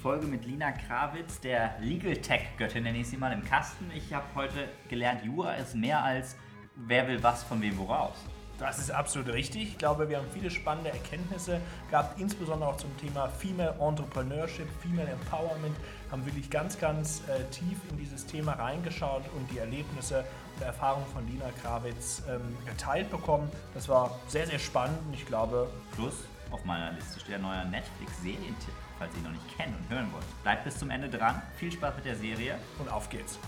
Folge mit Lina Krawitz, der Legal Tech-Göttin, nenne ich sie mal, im Kasten. Ich habe heute gelernt, Jura ist mehr als wer will was von wem woraus. Das ist absolut richtig. Ich glaube, wir haben viele spannende Erkenntnisse gehabt, insbesondere auch zum Thema Female Entrepreneurship, Female Empowerment. Haben wirklich ganz, ganz äh, tief in dieses Thema reingeschaut und die Erlebnisse und Erfahrungen von Lina Krawitz ähm, geteilt bekommen. Das war sehr, sehr spannend und ich glaube. Plus, auf meiner Liste steht ein neuer Netflix-Serientipp, falls ihr ihn noch nicht kennt und hören wollt. Bleibt bis zum Ende dran. Viel Spaß mit der Serie. Und auf geht's.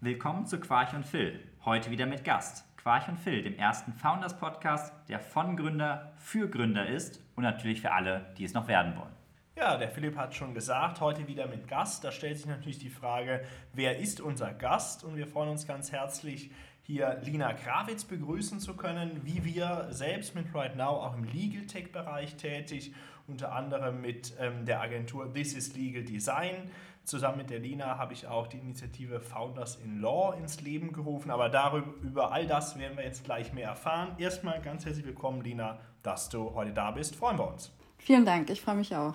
Willkommen zu Quarch und Phil. Heute wieder mit Gast. Quarch und Phil, dem ersten Founders Podcast, der von Gründer für Gründer ist und natürlich für alle, die es noch werden wollen. Ja, der Philipp hat schon gesagt, heute wieder mit Gast. Da stellt sich natürlich die Frage, wer ist unser Gast? Und wir freuen uns ganz herzlich, hier Lina Krawitz begrüßen zu können, wie wir selbst mit Right Now auch im Legal Tech Bereich tätig, unter anderem mit ähm, der Agentur This is Legal Design Zusammen mit der Lina habe ich auch die Initiative Founders in Law ins Leben gerufen. Aber darüber, über all das werden wir jetzt gleich mehr erfahren. Erstmal ganz herzlich willkommen, Lina, dass du heute da bist. Freuen wir uns. Vielen Dank, ich freue mich auch.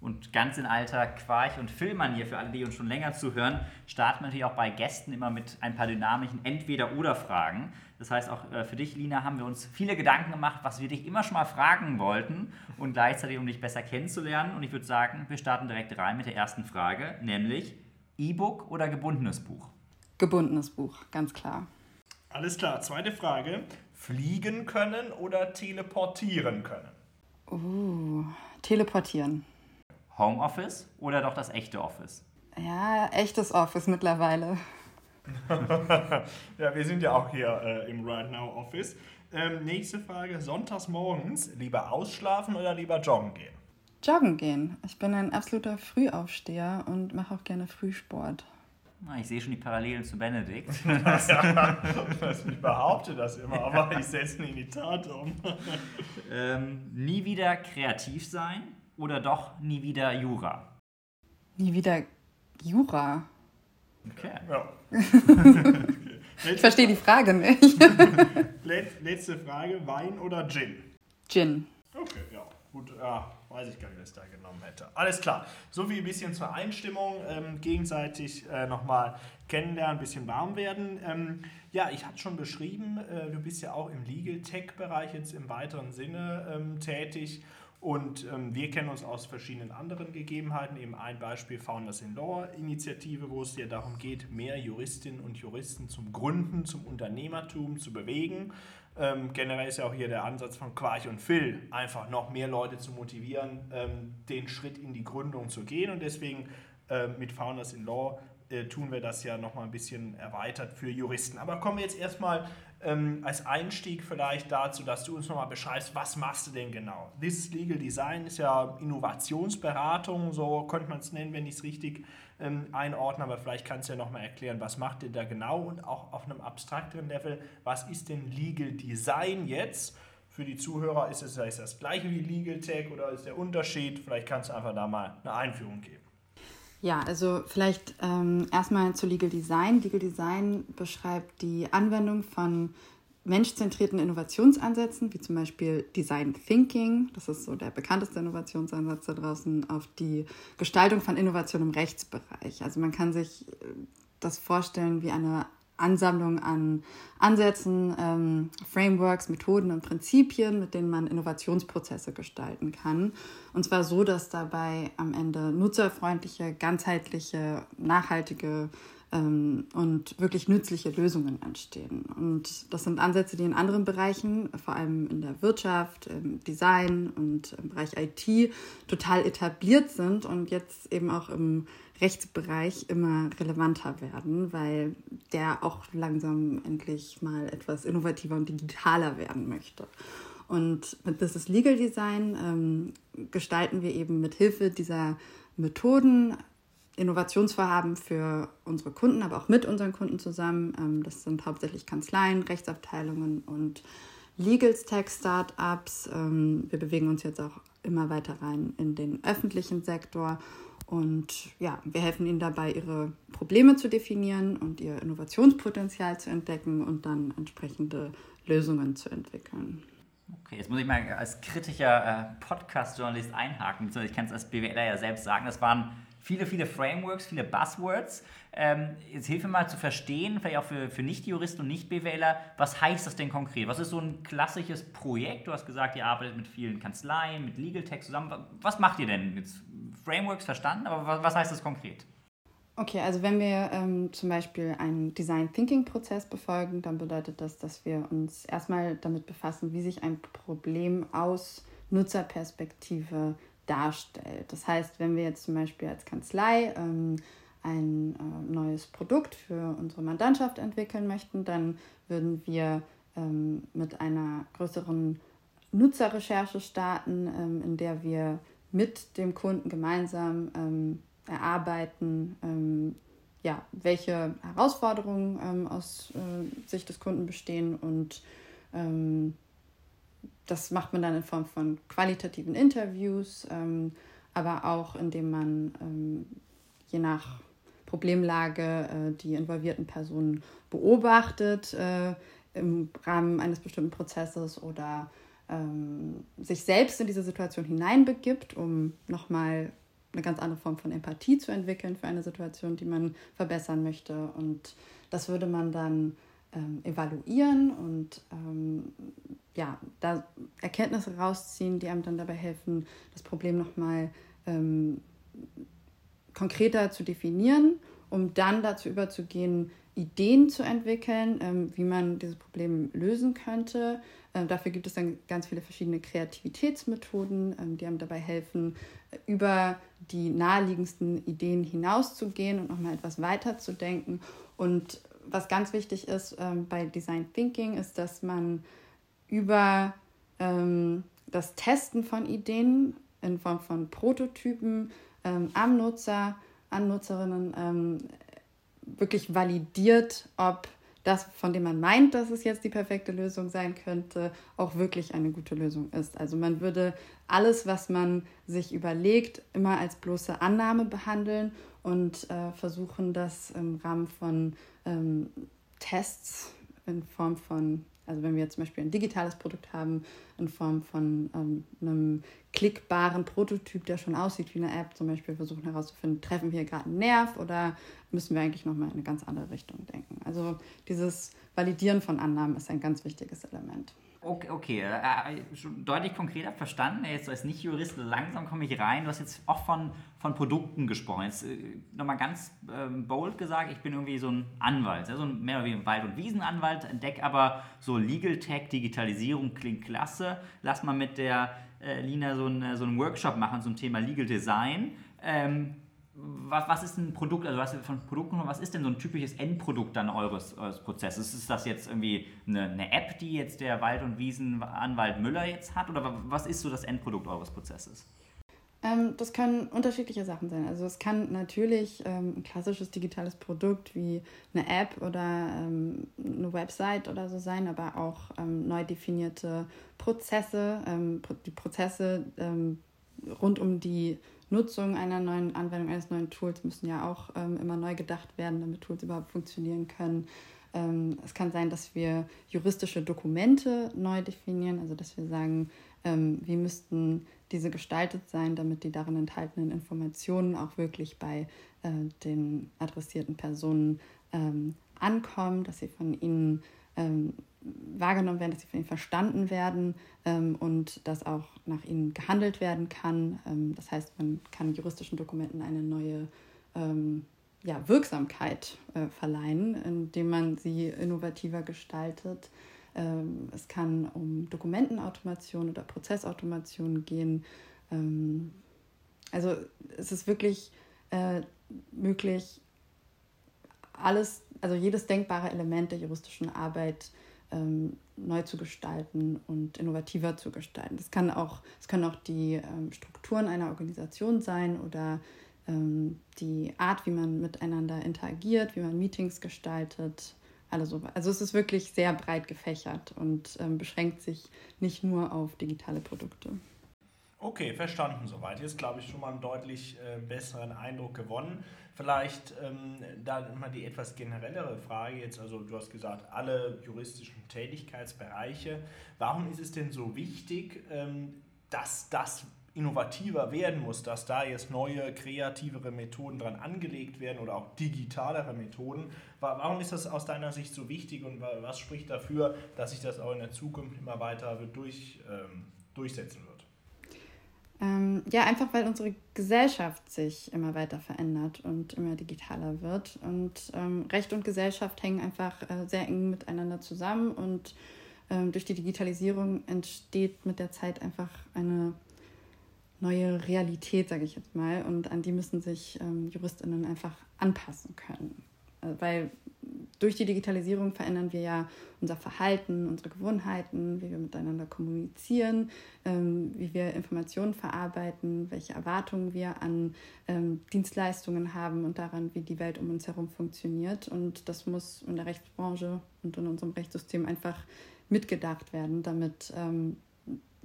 Und ganz in alter Quarch- und Füllmanier für alle, die uns schon länger zuhören, starten wir natürlich auch bei Gästen immer mit ein paar dynamischen Entweder-Oder-Fragen. Das heißt, auch äh, für dich, Lina, haben wir uns viele Gedanken gemacht, was wir dich immer schon mal fragen wollten und gleichzeitig, um dich besser kennenzulernen. Und ich würde sagen, wir starten direkt rein mit der ersten Frage, nämlich E-Book oder gebundenes Buch? Gebundenes Buch, ganz klar. Alles klar. Zweite Frage. Fliegen können oder teleportieren können? Uh, teleportieren. Homeoffice oder doch das echte Office? Ja, echtes Office mittlerweile. ja, wir sind ja auch hier äh, im Right Now Office. Ähm, nächste Frage: Sonntags morgens lieber ausschlafen oder lieber joggen gehen? Joggen gehen. Ich bin ein absoluter Frühaufsteher und mache auch gerne Frühsport. Na, ich sehe schon die Parallelen zu Benedikt. ja, ich behaupte das immer, aber ich setze nie in die Tat um. ähm, nie wieder kreativ sein oder doch nie wieder Jura? Nie wieder Jura. Okay. Ja. ich verstehe die Frage nicht. Letzte Frage: Wein oder Gin? Gin. Okay, ja. Gut, ja, weiß ich gar nicht, was ich da genommen hätte. Alles klar. So wie ein bisschen zur Einstimmung, ähm, gegenseitig äh, nochmal kennenlernen, ein bisschen warm werden. Ähm, ja, ich hatte schon beschrieben, äh, du bist ja auch im Legal Tech-Bereich jetzt im weiteren Sinne ähm, tätig. Und ähm, wir kennen uns aus verschiedenen anderen Gegebenheiten. Eben ein Beispiel Founders in Law Initiative, wo es ja darum geht, mehr Juristinnen und Juristen zum Gründen, zum Unternehmertum zu bewegen. Ähm, generell ist ja auch hier der Ansatz von Quarch und Phil, einfach noch mehr Leute zu motivieren, ähm, den Schritt in die Gründung zu gehen. Und deswegen äh, mit Founders in Law äh, tun wir das ja nochmal ein bisschen erweitert für Juristen. Aber kommen wir jetzt erstmal ähm, als Einstieg vielleicht dazu, dass du uns nochmal beschreibst, was machst du denn genau? This Legal Design ist ja Innovationsberatung, so könnte man es nennen, wenn ich es richtig ähm, einordne, aber vielleicht kannst du ja nochmal erklären, was macht ihr da genau und auch auf einem abstrakteren Level, was ist denn Legal Design jetzt? Für die Zuhörer ist es ist das gleiche wie Legal Tech oder ist der Unterschied? Vielleicht kannst du einfach da mal eine Einführung geben. Ja, also vielleicht ähm, erstmal zu Legal Design. Legal Design beschreibt die Anwendung von menschzentrierten Innovationsansätzen, wie zum Beispiel Design Thinking, das ist so der bekannteste Innovationsansatz da draußen, auf die Gestaltung von Innovation im Rechtsbereich. Also man kann sich äh, das vorstellen wie eine Ansammlung an Ansätzen, ähm, Frameworks, Methoden und Prinzipien, mit denen man Innovationsprozesse gestalten kann. Und zwar so, dass dabei am Ende nutzerfreundliche, ganzheitliche, nachhaltige ähm, und wirklich nützliche Lösungen entstehen. Und das sind Ansätze, die in anderen Bereichen, vor allem in der Wirtschaft, im Design und im Bereich IT, total etabliert sind und jetzt eben auch im Rechtsbereich immer relevanter werden, weil der auch langsam endlich mal etwas innovativer und digitaler werden möchte. Und mit Business Legal Design ähm, gestalten wir eben mit Hilfe dieser Methoden Innovationsvorhaben für unsere Kunden, aber auch mit unseren Kunden zusammen. Ähm, das sind hauptsächlich Kanzleien, Rechtsabteilungen und Legal Tech Startups. Ähm, wir bewegen uns jetzt auch immer weiter rein in den öffentlichen Sektor Und ja, wir helfen ihnen dabei, ihre Probleme zu definieren und ihr Innovationspotenzial zu entdecken und dann entsprechende Lösungen zu entwickeln. Okay, jetzt muss ich mal als kritischer äh, Podcast-Journalist einhaken. Ich kann es als BWLer ja selbst sagen. Das waren viele, viele Frameworks, viele Buzzwords. Ähm, jetzt hilf mir mal zu verstehen, vielleicht auch für, für Nicht-Juristen und Nicht-BWLer, was heißt das denn konkret? Was ist so ein klassisches Projekt? Du hast gesagt, ihr arbeitet mit vielen Kanzleien, mit Legal Tech zusammen. Was macht ihr denn? Jetzt Frameworks verstanden, aber was, was heißt das konkret? Okay, also wenn wir ähm, zum Beispiel einen Design Thinking Prozess befolgen, dann bedeutet das, dass wir uns erstmal damit befassen, wie sich ein Problem aus Nutzerperspektive darstellt. Das heißt, wenn wir jetzt zum Beispiel als Kanzlei ähm, ein äh, neues Produkt für unsere Mandantschaft entwickeln möchten, dann würden wir ähm, mit einer größeren Nutzerrecherche starten, ähm, in der wir mit dem Kunden gemeinsam ähm, erarbeiten, ähm, ja, welche Herausforderungen ähm, aus äh, Sicht des Kunden bestehen und ähm, das macht man dann in Form von qualitativen Interviews, aber auch indem man je nach Problemlage äh, die involvierten Personen beobachtet äh, im Rahmen eines bestimmten Prozesses oder ähm, sich selbst in diese Situation hineinbegibt, um nochmal eine ganz andere Form von Empathie zu entwickeln für eine Situation, die man verbessern möchte. Und das würde man dann ähm, evaluieren und ähm, ja, da Erkenntnisse rausziehen, die einem dann dabei helfen, das Problem nochmal ähm, konkreter zu definieren, um dann dazu überzugehen, Ideen zu entwickeln, ähm, wie man dieses Problem lösen könnte. Ähm, dafür gibt es dann ganz viele verschiedene Kreativitätsmethoden, ähm, die einem dabei helfen, über die naheliegendsten Ideen hinauszugehen und nochmal etwas weiter zu denken. Und was ganz wichtig ist bei Design Thinking, ist, dass man über das Testen von Ideen in Form von Prototypen ähm, am Nutzer, an Nutzerinnen ähm, wirklich validiert, ob das, von dem man meint, dass es jetzt die perfekte Lösung sein könnte, auch wirklich eine gute Lösung ist. Also man würde alles, was man sich überlegt, immer als bloße Annahme behandeln und äh, versuchen, das im Rahmen von ähm, Tests in Form von also wenn wir zum Beispiel ein digitales Produkt haben in Form von ähm, einem klickbaren Prototyp, der schon aussieht wie eine App, zum Beispiel versuchen herauszufinden, treffen wir gerade einen Nerv oder müssen wir eigentlich nochmal in eine ganz andere Richtung denken. Also dieses Validieren von Annahmen ist ein ganz wichtiges Element. Okay, okay. Äh, äh, schon deutlich konkreter verstanden. Jetzt als Nicht-Jurist, langsam komme ich rein. Du hast jetzt auch von, von Produkten gesprochen. Jetzt äh, nochmal ganz ähm, bold gesagt, ich bin irgendwie so ein Anwalt, ja, so ein mehr oder weniger Wald- und Wiesenanwalt, entdecke aber so Legal Tech, Digitalisierung klingt klasse. Lass mal mit der äh, Lina so, ein, so einen Workshop machen zum Thema Legal Design. Ähm, was, was ist ein Produkt, also was von Produkten, was ist denn so ein typisches Endprodukt dann eures, eures Prozesses? Ist das jetzt irgendwie eine, eine, App, die jetzt der Wald- und Wiesenanwalt Müller jetzt hat? Oder was ist so das Endprodukt eures Prozesses? Ähm, das können unterschiedliche Sachen sein. Also es kann natürlich ähm, ein klassisches digitales Produkt wie eine App oder ähm, eine Website oder so sein, aber auch ähm, neu definierte Prozesse, ähm, die Prozesse ähm, rund um die Nutzung einer neuen Anwendung, eines neuen Tools müssen ja auch ähm, immer neu gedacht werden, damit Tools überhaupt funktionieren können. Ähm, es kann sein, dass wir juristische Dokumente neu definieren, also dass wir sagen, ähm, wie müssten diese gestaltet sein, damit die darin enthaltenen Informationen auch wirklich bei äh, den adressierten Personen ähm, ankommen, dass sie von ihnen ähm, wahrgenommen werden, dass sie von ihnen verstanden werden ähm, und dass auch nach ihnen gehandelt werden kann. Ähm, das heißt, man kann juristischen Dokumenten eine neue ähm, ja, Wirksamkeit äh, verleihen, indem man sie innovativer gestaltet. Ähm, es kann um Dokumentenautomation oder Prozessautomation gehen. Ähm, also es ist wirklich äh, möglich, alles, also jedes denkbare Element der juristischen Arbeit ähm, neu zu gestalten und innovativer zu gestalten. Das, kann auch, das können auch die ähm, Strukturen einer Organisation sein oder ähm, die Art, wie man miteinander interagiert, wie man Meetings gestaltet. Alles so. Also es ist wirklich sehr breit gefächert und ähm, beschränkt sich nicht nur auf digitale Produkte. Okay, verstanden soweit. Jetzt glaube ich schon mal einen deutlich äh, besseren Eindruck gewonnen. Vielleicht ähm, da mal die etwas generellere Frage jetzt, also du hast gesagt, alle juristischen Tätigkeitsbereiche. Warum ist es denn so wichtig, ähm, dass das innovativer werden muss, dass da jetzt neue, kreativere Methoden dran angelegt werden oder auch digitalere Methoden. Warum ist das aus deiner Sicht so wichtig und was spricht dafür, dass sich das auch in der Zukunft immer weiter durch, ähm, durchsetzen wird? Ähm, ja, einfach weil unsere Gesellschaft sich immer weiter verändert und immer digitaler wird. Und ähm, Recht und Gesellschaft hängen einfach äh, sehr eng miteinander zusammen. Und ähm, durch die Digitalisierung entsteht mit der Zeit einfach eine neue Realität, sage ich jetzt mal. Und an die müssen sich ähm, JuristInnen einfach anpassen können. Äh, weil durch die Digitalisierung verändern wir ja unser Verhalten, unsere Gewohnheiten, wie wir miteinander kommunizieren, ähm, wie wir Informationen verarbeiten, welche Erwartungen wir an ähm, Dienstleistungen haben und daran, wie die Welt um uns herum funktioniert. Und das muss in der Rechtsbranche und in unserem Rechtssystem einfach mitgedacht werden, damit ähm,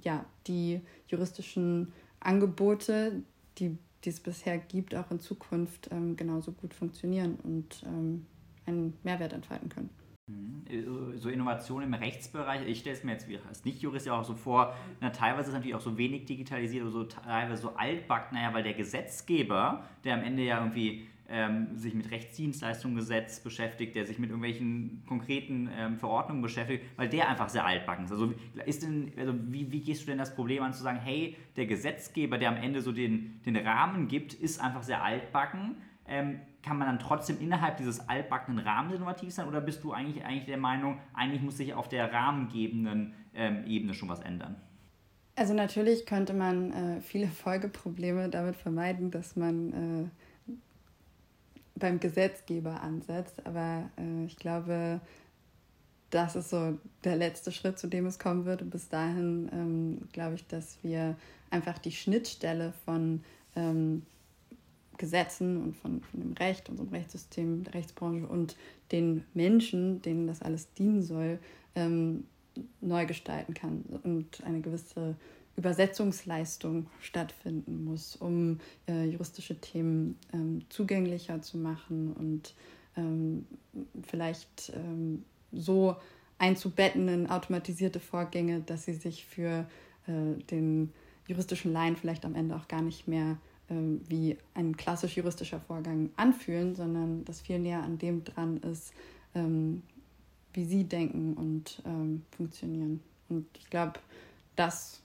ja, die juristischen Angebote, die, die es bisher gibt, auch in Zukunft ähm, genauso gut funktionieren und ähm, einen Mehrwert entfalten können. Mhm. So Innovation im Rechtsbereich, ich stelle es mir jetzt als Nicht-Jurist ja auch so vor, na, teilweise ist es natürlich auch so wenig digitalisiert oder so teilweise so altbacken, naja, weil der Gesetzgeber, der am Ende ja irgendwie ähm, sich mit Rechtsdienstleistungsgesetz beschäftigt, der sich mit irgendwelchen konkreten ähm, Verordnungen beschäftigt, weil der einfach sehr altbacken ist. Also, ist denn, also wie, wie gehst du denn das Problem an zu sagen, hey, der Gesetzgeber, der am Ende so den, den Rahmen gibt, ist einfach sehr altbacken? Ähm, kann man dann trotzdem innerhalb dieses altbackenen Rahmens innovativ sein oder bist du eigentlich, eigentlich der Meinung, eigentlich muss sich auf der rahmengebenden ähm, Ebene schon was ändern? Also natürlich könnte man äh, viele Folgeprobleme damit vermeiden, dass man äh, beim Gesetzgeber ansetzt, aber äh, ich glaube, das ist so der letzte Schritt, zu dem es kommen wird. Und bis dahin ähm, glaube ich, dass wir einfach die Schnittstelle von ähm, Gesetzen und von, von dem Recht, unserem Rechtssystem, der Rechtsbranche und den Menschen, denen das alles dienen soll, ähm, neu gestalten kann und eine gewisse Übersetzungsleistung stattfinden muss, um äh, juristische Themen ähm, zugänglicher zu machen und ähm, vielleicht ähm, so einzubetten in automatisierte Vorgänge, dass sie sich für äh, den juristischen Laien vielleicht am Ende auch gar nicht mehr ähm, wie ein klassisch juristischer Vorgang anfühlen, sondern das viel näher an dem dran ist, ähm, wie sie denken und ähm, funktionieren. Und ich glaube, das,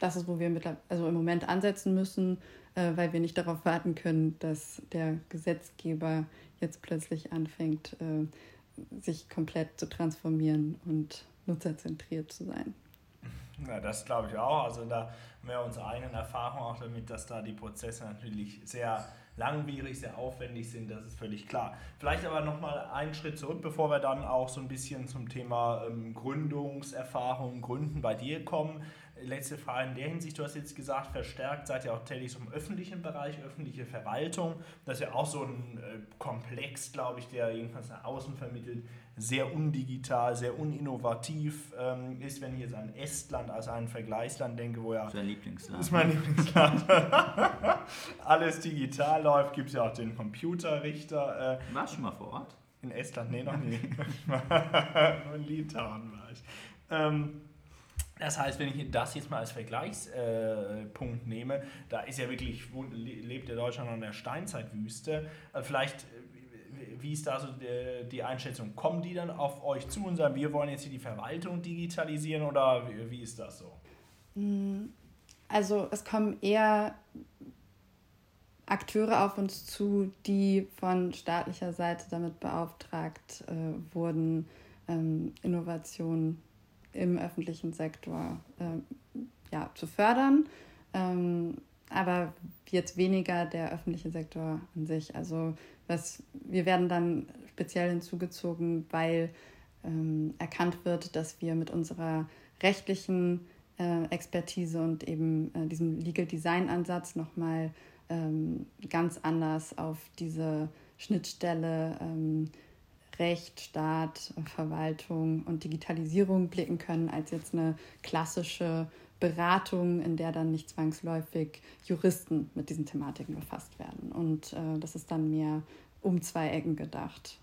das ist, wo wir mit, also im Moment ansetzen müssen, äh, weil wir nicht darauf warten können, dass der Gesetzgeber jetzt plötzlich anfängt, äh, sich komplett zu transformieren und nutzerzentriert zu sein. Ja, das glaube ich auch. Also da haben wir unsere eigenen Erfahrungen auch damit, dass da die Prozesse natürlich sehr langwierig, sehr aufwendig sind, das ist völlig klar. Vielleicht aber nochmal einen Schritt zurück, bevor wir dann auch so ein bisschen zum Thema ähm, Gründungserfahrung, Gründen bei dir kommen. Letzte Frage in der Hinsicht, du hast jetzt gesagt, verstärkt seid ihr auch tätig im öffentlichen Bereich, öffentliche Verwaltung. Das ist ja auch so ein äh, Komplex, glaube ich, der jedenfalls nach außen vermittelt, sehr undigital, sehr uninnovativ ähm, ist, wenn ich jetzt an Estland als ein Vergleichsland denke, wo ja... Das ist dein Lieblingsland. ist mein Lieblingsland. Alles digital läuft, gibt es ja auch den Computerrichter. Äh, Warst du schon mal vor Ort? In Estland? Nee, noch nie. Nur in Litauen war ich. Ähm, das heißt, wenn ich das jetzt mal als Vergleichspunkt äh, nehme, da ist ja wirklich, lebt ja Deutschland an der Steinzeitwüste. Äh, vielleicht, äh, wie ist da so die, die, Einschätzung? Kommen die dann auf euch zu und sagen, wir wollen jetzt hier die Verwaltung digitalisieren oder wie, ist das so? Hm, also es kommen eher Akteure auf uns zu, die von staatlicher Seite damit beauftragt äh, wurden, ähm, Innovationen im öffentlichen Sektor äh, ja, zu fördern. Ähm, aber jetzt weniger der öffentliche Sektor an sich. Also was, wir werden dann speziell hinzugezogen, weil ähm, erkannt wird, dass wir mit unserer rechtlichen äh, Expertise und eben äh, diesem Legal Design Ansatz nochmal ähm, ganz anders auf diese Schnittstelle ähm, Recht, Staat, Verwaltung und Digitalisierung blicken können, als jetzt eine klassische Beratung, in der dann nicht zwangsläufig Juristen mit diesen Thematiken befasst werden. Und äh, das ist dann mehr um zwei Ecken gedacht.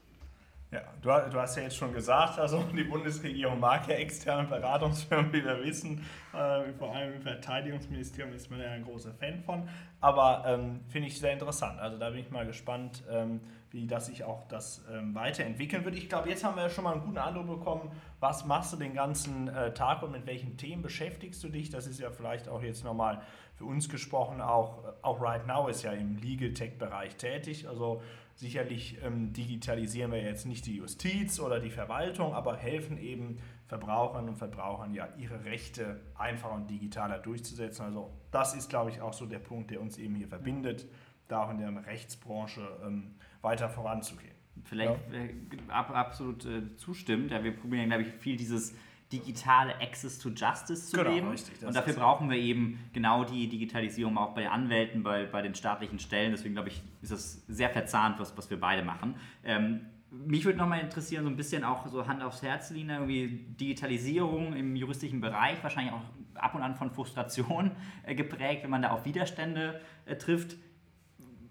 Ja, du, du, hast ja jetzt schon gesagt, also die Bundesregierung mag ja externe Beratungsfirmen, wie wir wissen. Äh, vor allem im Verteidigungsministerium ist man ja ein großer Fan von. Aber ähm, finde ich sehr interessant. Also da bin ich mal gespannt, ähm, wie das sich auch das ähm, weiterentwickeln wird. Ich glaube, jetzt haben wir schon mal einen guten Eindruck bekommen, was machst du den ganzen äh, Tag und mit welchen Themen beschäftigst du dich. Das ist ja vielleicht auch jetzt nochmal für uns gesprochen, auch, auch Right Now ist ja im Legal Tech-Bereich tätig. Also Sicherlich ähm, digitalisieren wir jetzt nicht die Justiz oder die Verwaltung, aber helfen eben Verbrauchern und Verbrauchern ja ihre Rechte einfacher und digitaler durchzusetzen. Also das ist, glaube ich, auch so der Punkt, der uns eben hier verbindet, da auch in der Rechtsbranche ähm, weiter voranzugehen. Vielleicht ja. äh, ab, absolut äh, zustimmt. Ja, wir probieren, glaube ich, viel dieses digitale Access to Justice zu genau, geben. Richtig, und dafür brauchen wir eben genau die Digitalisierung auch bei Anwälten, bei, bei den staatlichen Stellen. Deswegen glaube ich, ist das sehr verzahnt, was, was wir beide machen. Ähm, mich würde nochmal interessieren, so ein bisschen auch so Hand aufs Herz, Lina, irgendwie Digitalisierung im juristischen Bereich, wahrscheinlich auch ab und an von Frustration äh, geprägt, wenn man da auf Widerstände äh, trifft.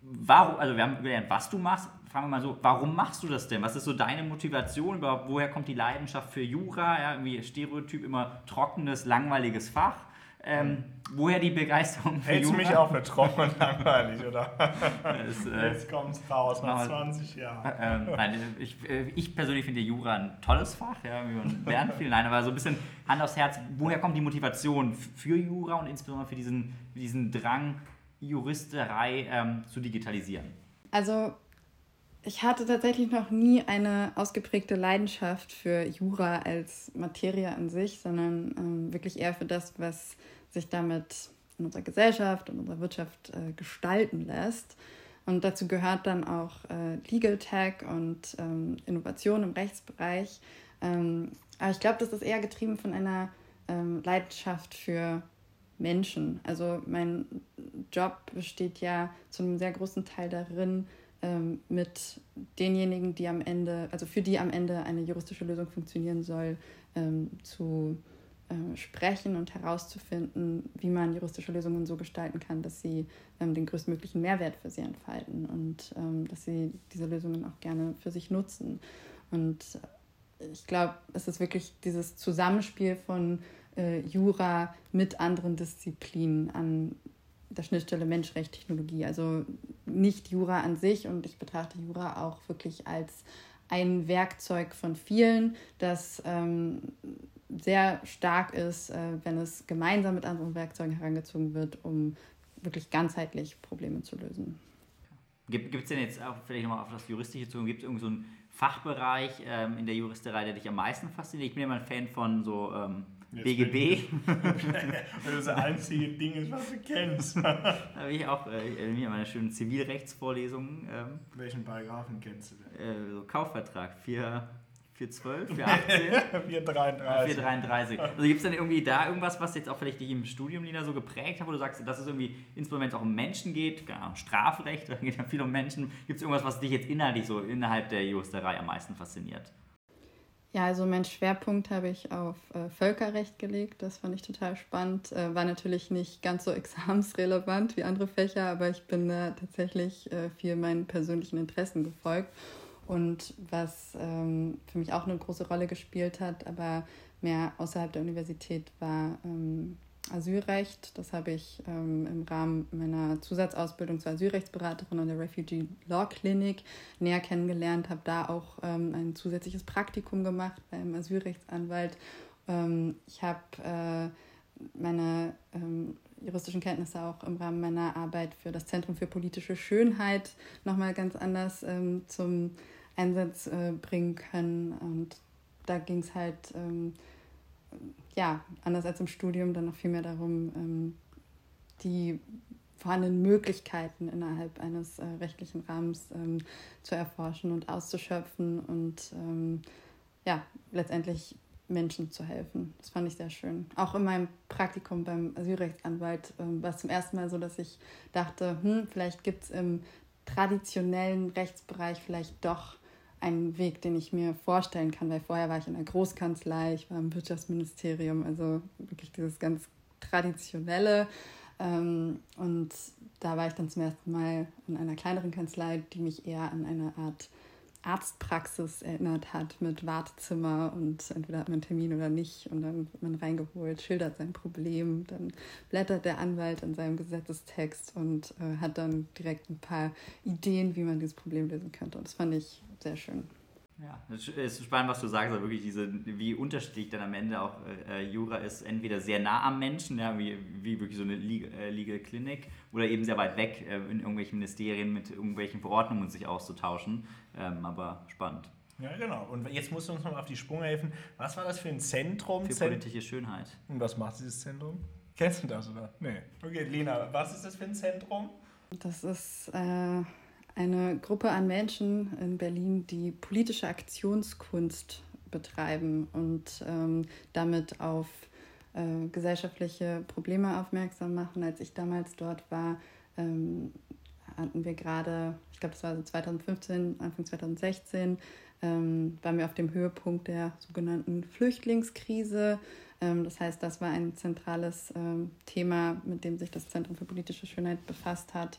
Warum, also wir haben gelernt, was du machst, fragen wir mal so, warum machst du das denn? Was ist so deine Motivation? Woher kommt die Leidenschaft für Jura? Ja, irgendwie Stereotyp immer trockenes, langweiliges Fach. Ähm, woher die Begeisterung für Hältst Jura? Hältst du mich auch für trocken und langweilig, oder? Das, äh, Jetzt kommt's raus nach 20 Jahren. Ähm, nein, ich, äh, ich persönlich finde Jura ein tolles Fach, ja, man lernt viel. Nein, aber so ein bisschen Hand aufs Herz, woher kommt die Motivation für Jura und insbesondere für diesen, für diesen Drang, Juristerei ähm, zu digitalisieren? Also ich hatte tatsächlich noch nie eine ausgeprägte Leidenschaft für Jura als Materie an sich, sondern ähm, wirklich eher für das, was sich damit in unserer Gesellschaft und unserer Wirtschaft äh, gestalten lässt. Und dazu gehört dann auch äh, Legal Tech und ähm, Innovation im Rechtsbereich. Ähm, aber ich glaube, das ist eher getrieben von einer ähm, Leidenschaft für Menschen. Also mein Job besteht ja zu einem sehr großen Teil darin, ähm, mit denjenigen, die am Ende, also für die am Ende eine juristische Lösung funktionieren soll, ähm, zu äh, sprechen und herauszufinden, wie man juristische Lösungen so gestalten kann, dass sie ähm, den größtmöglichen Mehrwert für sie entfalten und ähm, dass sie diese Lösungen auch gerne für sich nutzen. Und ich glaube, es ist wirklich dieses Zusammenspiel von äh, Jura mit anderen Disziplinen an der Schnittstelle Menschrecht, Technologie. Also nicht Jura an sich und ich betrachte Jura auch wirklich als ein Werkzeug von vielen, das ähm, sehr stark ist, äh, wenn es gemeinsam mit anderen Werkzeugen herangezogen wird, um wirklich ganzheitlich Probleme zu lösen. Gibt es denn jetzt auch vielleicht nochmal auf das Juristische zu, gibt es irgendwie so einen Fachbereich ähm, in der Juristerei, der dich am meisten fasziniert? Ich bin mal ein Fan von so ähm, BGB. Weil das einzige Ding ist, was du kennst. da habe ich auch äh, mir meine schönen Zivilrechtsvorlesungen. Ähm, Welchen Paragraphen kennst du denn? Äh, so Kaufvertrag 4, 412, 418. 433. 433. Also gibt es denn irgendwie da irgendwas, was jetzt auch vielleicht dich im Studium, Lina, so geprägt hat, wo du sagst, dass es irgendwie, insbesondere auch um Menschen geht, genau, Strafrecht, da geht ja viel um Menschen, gibt es irgendwas, was dich jetzt inhaltlich so innerhalb der Juristerei am meisten fasziniert? Ja, also mein Schwerpunkt habe ich auf äh, Völkerrecht gelegt. Das fand ich total spannend. Äh, war natürlich nicht ganz so examensrelevant wie andere Fächer, aber ich bin da tatsächlich äh, viel meinen persönlichen Interessen gefolgt. Und was ähm, für mich auch eine große Rolle gespielt hat, aber mehr außerhalb der Universität, war ähm, Asylrecht. Das habe ich ähm, im Rahmen meiner Zusatzausbildung zur Asylrechtsberaterin an der Refugee Law Clinic näher kennengelernt, habe da auch ähm, ein zusätzliches Praktikum gemacht beim Asylrechtsanwalt. Ähm, ich habe äh, meine ähm, juristischen Kenntnisse auch im Rahmen meiner Arbeit für das Zentrum für politische Schönheit nochmal ganz anders ähm, zum Einsatz äh, bringen können. Und da ging es halt ähm, ja, anders als im Studium dann noch viel mehr darum, ähm, die vorhandenen Möglichkeiten innerhalb eines äh, rechtlichen Rahmens ähm, zu erforschen und auszuschöpfen und ähm, ja, letztendlich Menschen zu helfen. Das fand ich sehr schön. Auch in meinem Praktikum beim Asylrechtsanwalt ähm, war es zum ersten Mal so, dass ich dachte, hm, vielleicht gibt es im traditionellen Rechtsbereich vielleicht doch ein Weg, den ich mir vorstellen kann, weil vorher war ich in der Großkanzlei, ich war im Wirtschaftsministerium, also wirklich dieses ganz traditionelle. Ähm, und da war ich dann zum ersten Mal in einer kleineren Kanzlei, die mich eher an eine Art Arztpraxis erinnert hat mit Wartezimmer und entweder hat man einen Termin oder nicht und dann wird man reingeholt, schildert sein Problem, dann blättert der Anwalt in seinem Gesetzestext und äh, hat dann direkt ein paar Ideen, wie man dieses Problem lösen könnte. Und das fand ich sehr schön. Ja, es ist spannend, was du sagst, aber wirklich diese, wie unterschiedlich dann am Ende auch äh, Jura ist, entweder sehr nah am Menschen, ja, wie, wie wirklich so eine Legal, äh, Legal Clinic, oder eben sehr weit weg äh, in irgendwelchen Ministerien mit irgendwelchen Verordnungen sich auszutauschen. Ähm, aber spannend. Ja, genau. Und jetzt musst du uns noch auf die Sprünge helfen. Was war das für ein Zentrum? Für politische Schönheit. Und was macht dieses Zentrum? Kennst du das, oder? Nee. Okay, Lena, was ist das für ein Zentrum? Das ist äh, eine Gruppe an Menschen in Berlin, die politische Aktionskunst betreiben und ähm, damit auf äh, gesellschaftliche Probleme aufmerksam machen. Als ich damals dort war, ähm, hatten wir gerade, ich glaube, das war so 2015, Anfang 2016, ähm, waren wir auf dem Höhepunkt der sogenannten Flüchtlingskrise. Ähm, das heißt, das war ein zentrales ähm, Thema, mit dem sich das Zentrum für politische Schönheit befasst hat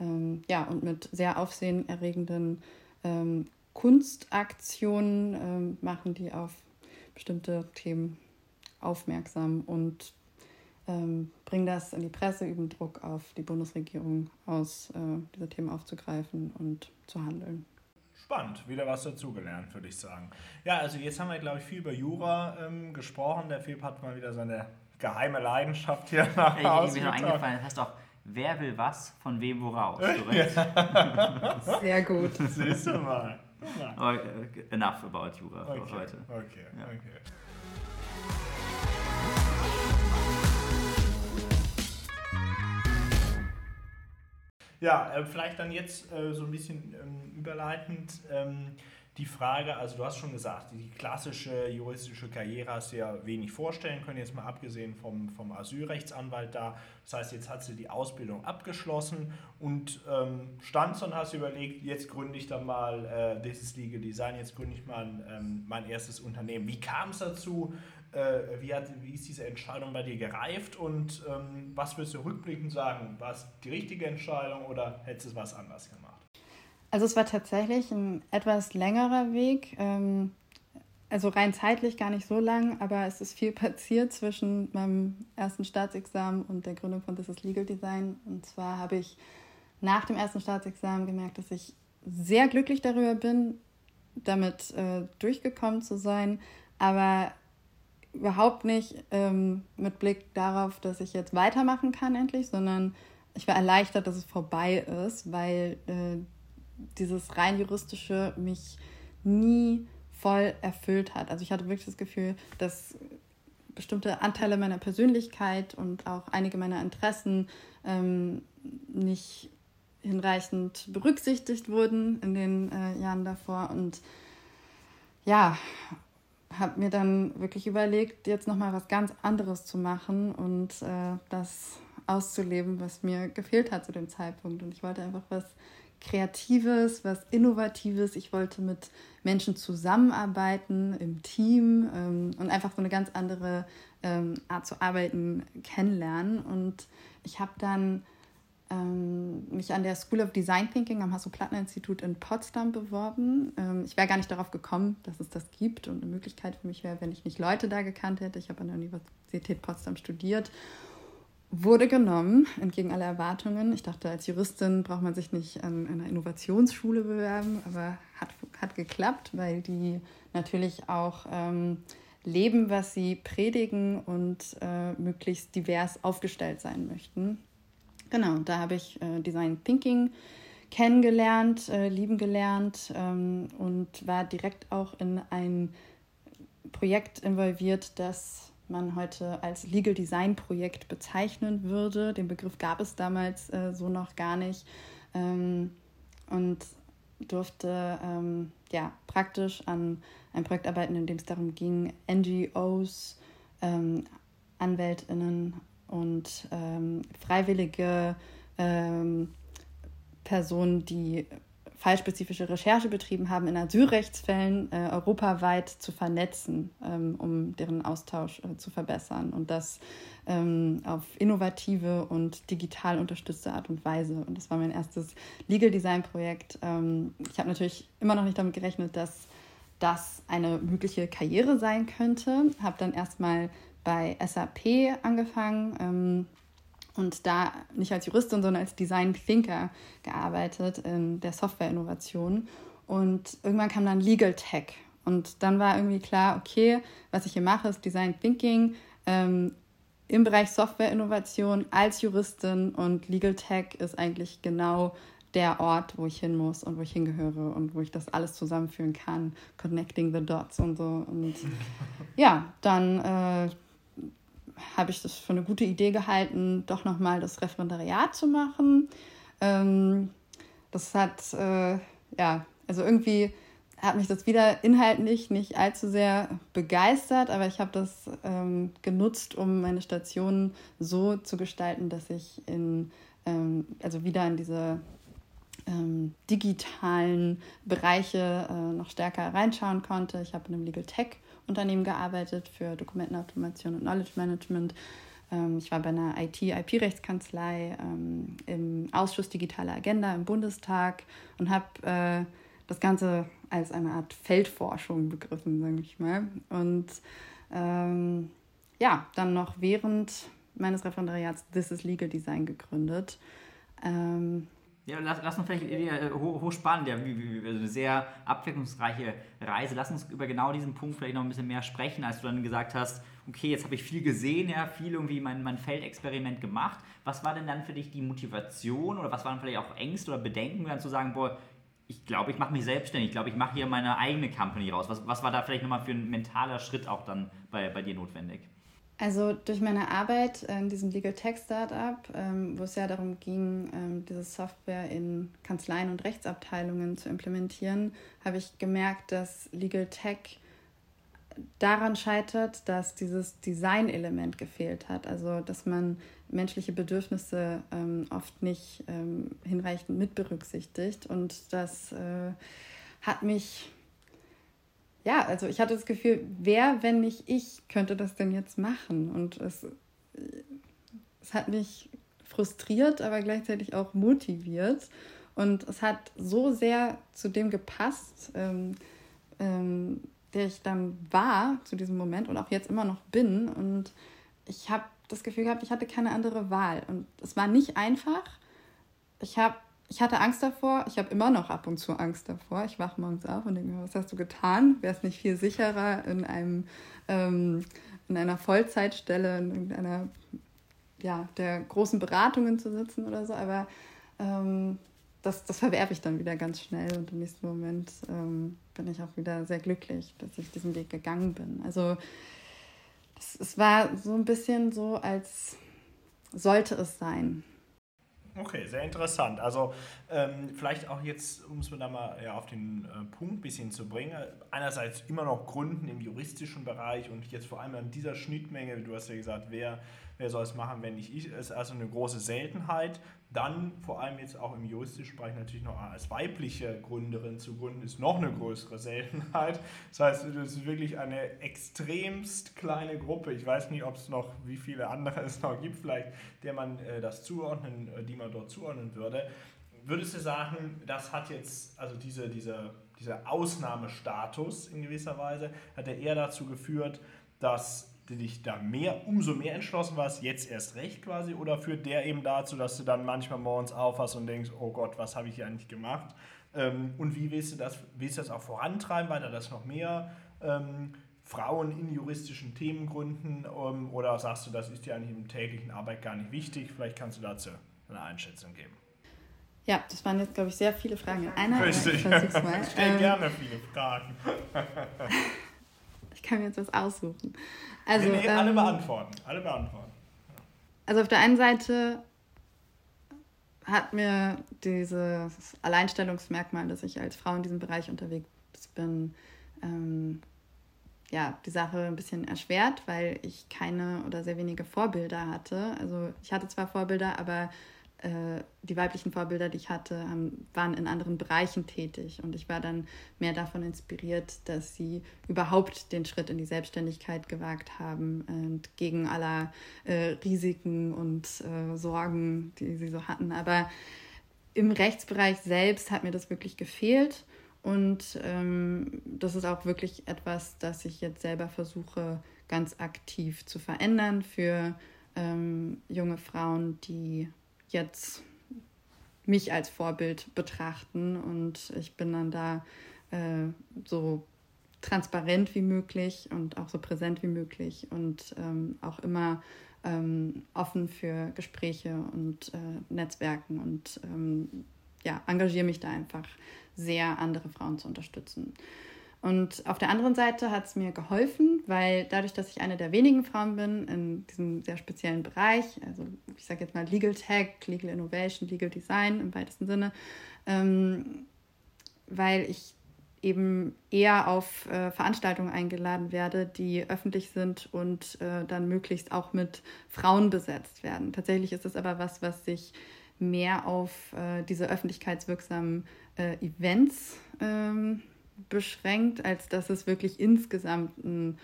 ähm, ja, und mit sehr aufsehenerregenden ähm, Kunstaktionen ähm, machen die auf bestimmte Themen aufmerksam und ähm, bringen das in die Presse, üben Druck auf die Bundesregierung aus, äh, diese Themen aufzugreifen und zu handeln. Spannend, wieder was dazugelernt, würde ich sagen. Ja, also jetzt haben wir, glaube ich, viel über Jura ähm, gesprochen. Der Philipp hat mal wieder seine geheime Leidenschaft hier nach Hause. Ich, mir noch eingefallen, das heißt auch Wer will was, von wem woraus? Sehr gut. Siehst du mal. Uh, enough about Jura okay. für heute. Okay, ja. okay. Ja, äh, vielleicht dann jetzt äh, so ein bisschen ähm, überleitend. Ähm, die Frage, also du hast schon gesagt, die klassische juristische Karriere hast du ja wenig vorstellen können, jetzt mal abgesehen vom, vom Asylrechtsanwalt da. Das heißt, jetzt hat sie die Ausbildung abgeschlossen und ähm, stand und hast überlegt, jetzt gründe ich dann mal äh, dieses Legal Design, jetzt gründe ich mal ähm, mein erstes Unternehmen. Wie kam es dazu? Äh, wie, hat, wie ist diese Entscheidung bei dir gereift und ähm, was würdest du rückblickend sagen? War es die richtige Entscheidung oder hättest du was anders gemacht? Also es war tatsächlich ein etwas längerer Weg. Ähm, also rein zeitlich gar nicht so lang, aber es ist viel passiert zwischen meinem ersten Staatsexamen und der Gründung von This is Legal Design. Und zwar habe ich nach dem ersten Staatsexamen gemerkt, dass ich sehr glücklich darüber bin, damit äh, durchgekommen zu sein, aber überhaupt nicht ähm, mit Blick darauf, dass ich jetzt weitermachen kann endlich, sondern ich war erleichtert, dass es vorbei ist, weil äh, dieses rein juristische mich nie voll erfüllt hat. Also ich hatte wirklich das Gefühl, dass bestimmte Anteile meiner Persönlichkeit und auch einige meiner Interessen ähm, nicht hinreichend berücksichtigt wurden in den äh, Jahren davor. Und ja, habe mir dann wirklich überlegt, jetzt nochmal was ganz anderes zu machen und äh, das auszuleben, was mir gefehlt hat zu dem Zeitpunkt. Und ich wollte einfach was Kreatives, was Innovatives. Ich wollte mit Menschen zusammenarbeiten im Team ähm, und einfach so eine ganz andere ähm, Art zu arbeiten kennenlernen. Und ich habe dann ähm, mich an der School of Design Thinking am Hasso-Plattner-Institut in Potsdam beworben. Ähm, ich wäre gar nicht darauf gekommen, dass es das gibt und eine Möglichkeit für mich wäre, wenn ich nicht Leute da gekannt hätte. Ich habe an der Universität Potsdam studiert wurde genommen, entgegen aller Erwartungen. Ich dachte, als Juristin braucht man sich nicht an einer Innovationsschule bewerben, aber hat, hat geklappt, weil die natürlich auch ähm, leben, was sie predigen und äh, möglichst divers aufgestellt sein möchten. Genau, da habe ich äh, Design Thinking kennengelernt, äh, lieben gelernt ähm, und war direkt auch in ein Projekt involviert, das man heute als Legal Design Projekt bezeichnen würde. Den Begriff gab es damals äh, so noch gar nicht. Ähm, und durfte ähm, ja, praktisch an einem Projekt arbeiten, in dem es darum ging, NGOs, ähm, AnwältInnen und ähm, freiwillige ähm, Personen, die fallspezifische Recherche betrieben haben, in Asylrechtsfällen äh, europaweit zu vernetzen, ähm, um deren Austausch äh, zu verbessern und das ähm, auf innovative und digital unterstützte Art und Weise. Und das war mein erstes Legal Design Projekt. Ähm, ich habe natürlich immer noch nicht damit gerechnet, dass das eine mögliche Karriere sein könnte. Habe dann erstmal bei SAP angefangen ähm, und da nicht als Juristin, sondern als Design Thinker gearbeitet in der Software-Innovation. Und irgendwann kam dann Legal Tech. Und dann war irgendwie klar, okay, was ich hier mache, ist Design Thinking ähm, im Bereich Software-Innovation als Juristin und Legal Tech ist eigentlich genau der Ort, wo ich hin muss und wo ich hingehöre und wo ich das alles zusammenführen kann, connecting the dots und so. Und ja, dann äh, habe ich das für eine gute Idee gehalten, doch nochmal das Referendariat zu machen. Ähm, das hat, äh, ja, also irgendwie hat mich das wieder inhaltlich nicht allzu sehr begeistert, aber ich habe das ähm, genutzt, um meine Stationen so zu gestalten, dass ich in, ähm, also wieder in diese ähm, digitalen Bereiche äh, noch stärker reinschauen konnte. Ich habe in einem Legal Tech Unternehmen gearbeitet für Dokumentenautomation und Knowledge Management. Ähm, ich war bei einer IT-IP-Rechtskanzlei ähm, im Ausschuss Digitale Agenda im Bundestag und habe äh, das Ganze als eine Art Feldforschung begriffen, sage ich mal. Und ähm, ja, dann noch während meines Referendariats This is Legal Design gegründet. Ähm, ja, lass, lass uns vielleicht äh, hochspannend, ja, wie, wie, also eine sehr abwechslungsreiche Reise. Lass uns über genau diesen Punkt vielleicht noch ein bisschen mehr sprechen, als du dann gesagt hast, okay, jetzt habe ich viel gesehen, ja, viel irgendwie mein, mein Feldexperiment gemacht. Was war denn dann für dich die Motivation oder was waren vielleicht auch Ängste oder Bedenken, dann zu sagen, boah, ich glaube, ich mache mich selbstständig, ich glaube, ich mache hier meine eigene Company raus. Was, was war da vielleicht nochmal für ein mentaler Schritt auch dann bei, bei dir notwendig? Also durch meine Arbeit in diesem Legal Tech Startup, ähm, wo es ja darum ging, ähm, diese Software in Kanzleien und Rechtsabteilungen zu implementieren, habe ich gemerkt, dass Legal Tech daran scheitert, dass dieses Design-Element gefehlt hat. Also dass man menschliche Bedürfnisse ähm, oft nicht hinreichend mit berücksichtigt. Und das äh, hat mich ja, also ich hatte das Gefühl, wer, wenn nicht ich, könnte das denn jetzt machen? Und es, es hat mich frustriert, aber gleichzeitig auch motiviert. Und es hat so sehr zu dem gepasst, ähm, ähm, der ich dann war zu diesem Moment und auch jetzt immer noch bin. Und ich habe das Gefühl gehabt, ich hatte keine andere Wahl. Und es war nicht einfach. Ich habe ich hatte Angst davor, ich habe immer noch ab und zu Angst davor. Ich wache morgens auf und denke mir, was hast du getan? Wäre es nicht viel sicherer, in, einem, ähm, in einer Vollzeitstelle, in irgendeiner ja, der großen Beratungen zu sitzen oder so, aber ähm, das, das verwerfe ich dann wieder ganz schnell und im nächsten Moment ähm, bin ich auch wieder sehr glücklich, dass ich diesen Weg gegangen bin. Also es, es war so ein bisschen so, als sollte es sein. Okay, sehr interessant. Also ähm, vielleicht auch jetzt, um es mir da mal ja, auf den äh, Punkt ein bisschen zu bringen, einerseits immer noch Gründen im juristischen Bereich und jetzt vor allem an dieser Schnittmenge, du hast ja gesagt, wer wer soll es machen, wenn nicht ich, ist also eine große Seltenheit. Dann vor allem jetzt auch im juristischen Bereich natürlich noch als weibliche Gründerin zu gründen, ist noch eine größere Seltenheit. Das heißt, es ist wirklich eine extremst kleine Gruppe. Ich weiß nicht, ob es noch, wie viele andere es noch gibt, vielleicht, der man äh, das zuordnen, äh, die man dort zuordnen würde. Würdest du sagen, das hat jetzt, also diese, diese, dieser Ausnahmestatus in gewisser Weise, hat er eher dazu geführt, dass dich da mehr, umso mehr entschlossen warst, jetzt erst recht quasi, oder führt der eben dazu, dass du dann manchmal morgens aufhast und denkst, oh Gott, was habe ich hier eigentlich gemacht? Ähm, und wie willst du das, willst du das auch vorantreiben, weiter das noch mehr ähm, Frauen in juristischen Themen gründen, ähm, oder sagst du, das ist dir eigentlich im täglichen Arbeit gar nicht wichtig? Vielleicht kannst du dazu eine Einschätzung geben. Ja, das waren jetzt, glaube ich, sehr viele Fragen in einer. Richtig. Ich stelle ähm, gerne viele Fragen. Ich kann mir jetzt was aussuchen. Also, nee, nee, ähm, alle beantworten. Alle beantworten. Also auf der einen Seite hat mir dieses Alleinstellungsmerkmal, dass ich als Frau in diesem Bereich unterwegs bin, ähm, ja, die Sache ein bisschen erschwert, weil ich keine oder sehr wenige Vorbilder hatte. Also ich hatte zwar Vorbilder, aber äh, die weiblichen Vorbilder, die ich hatte, haben, waren in anderen Bereichen tätig. Und ich war dann mehr davon inspiriert, dass sie überhaupt den Schritt in die Selbstständigkeit gewagt haben und gegen aller äh, Risiken und äh, Sorgen, die sie so hatten. Aber im Rechtsbereich selbst hat mir das wirklich gefehlt. Und ähm, das ist auch wirklich etwas, das ich jetzt selber versuche, ganz aktiv zu verändern für ähm, junge Frauen, die jetzt mich als Vorbild betrachten. Und ich bin dann da äh, so transparent wie möglich und auch so präsent wie möglich und ähm, auch immer ähm, offen für Gespräche und äh, Netzwerken und ähm, ja, engagiere mich da einfach sehr, andere Frauen zu unterstützen. Und auf der anderen Seite hat es mir geholfen, weil dadurch, dass ich eine der wenigen Frauen bin in diesem sehr speziellen Bereich, also ich sage jetzt mal Legal Tech, Legal Innovation, Legal Design im weitesten Sinne, ähm, weil ich eben eher auf äh, Veranstaltungen eingeladen werde, die öffentlich sind und äh, dann möglichst auch mit Frauen besetzt werden. Tatsächlich ist es aber was, was sich mehr auf äh, diese öffentlichkeitswirksamen äh, Events ähm, beschränkt, als dass es wirklich insgesamt ein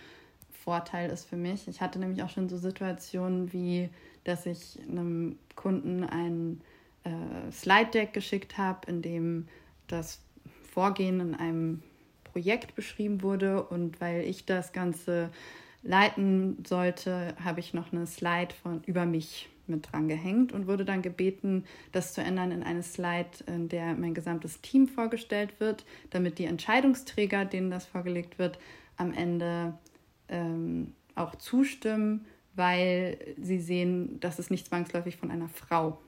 Vorteil ist für mich. Ich hatte nämlich auch schon so Situationen wie, dass ich einem Kunden ein äh, Slide Deck geschickt habe, in dem das Vorgehen in einem Projekt beschrieben wurde und weil ich das Ganze leiten sollte, habe ich noch eine Slide von über mich mit dran gehängt und wurde dann gebeten, das zu ändern in eine Slide, in der mein gesamtes Team vorgestellt wird, damit die Entscheidungsträger, denen das vorgelegt wird, am Ende ähm, auch zustimmen, weil sie sehen, dass es nicht zwangsläufig von einer Frau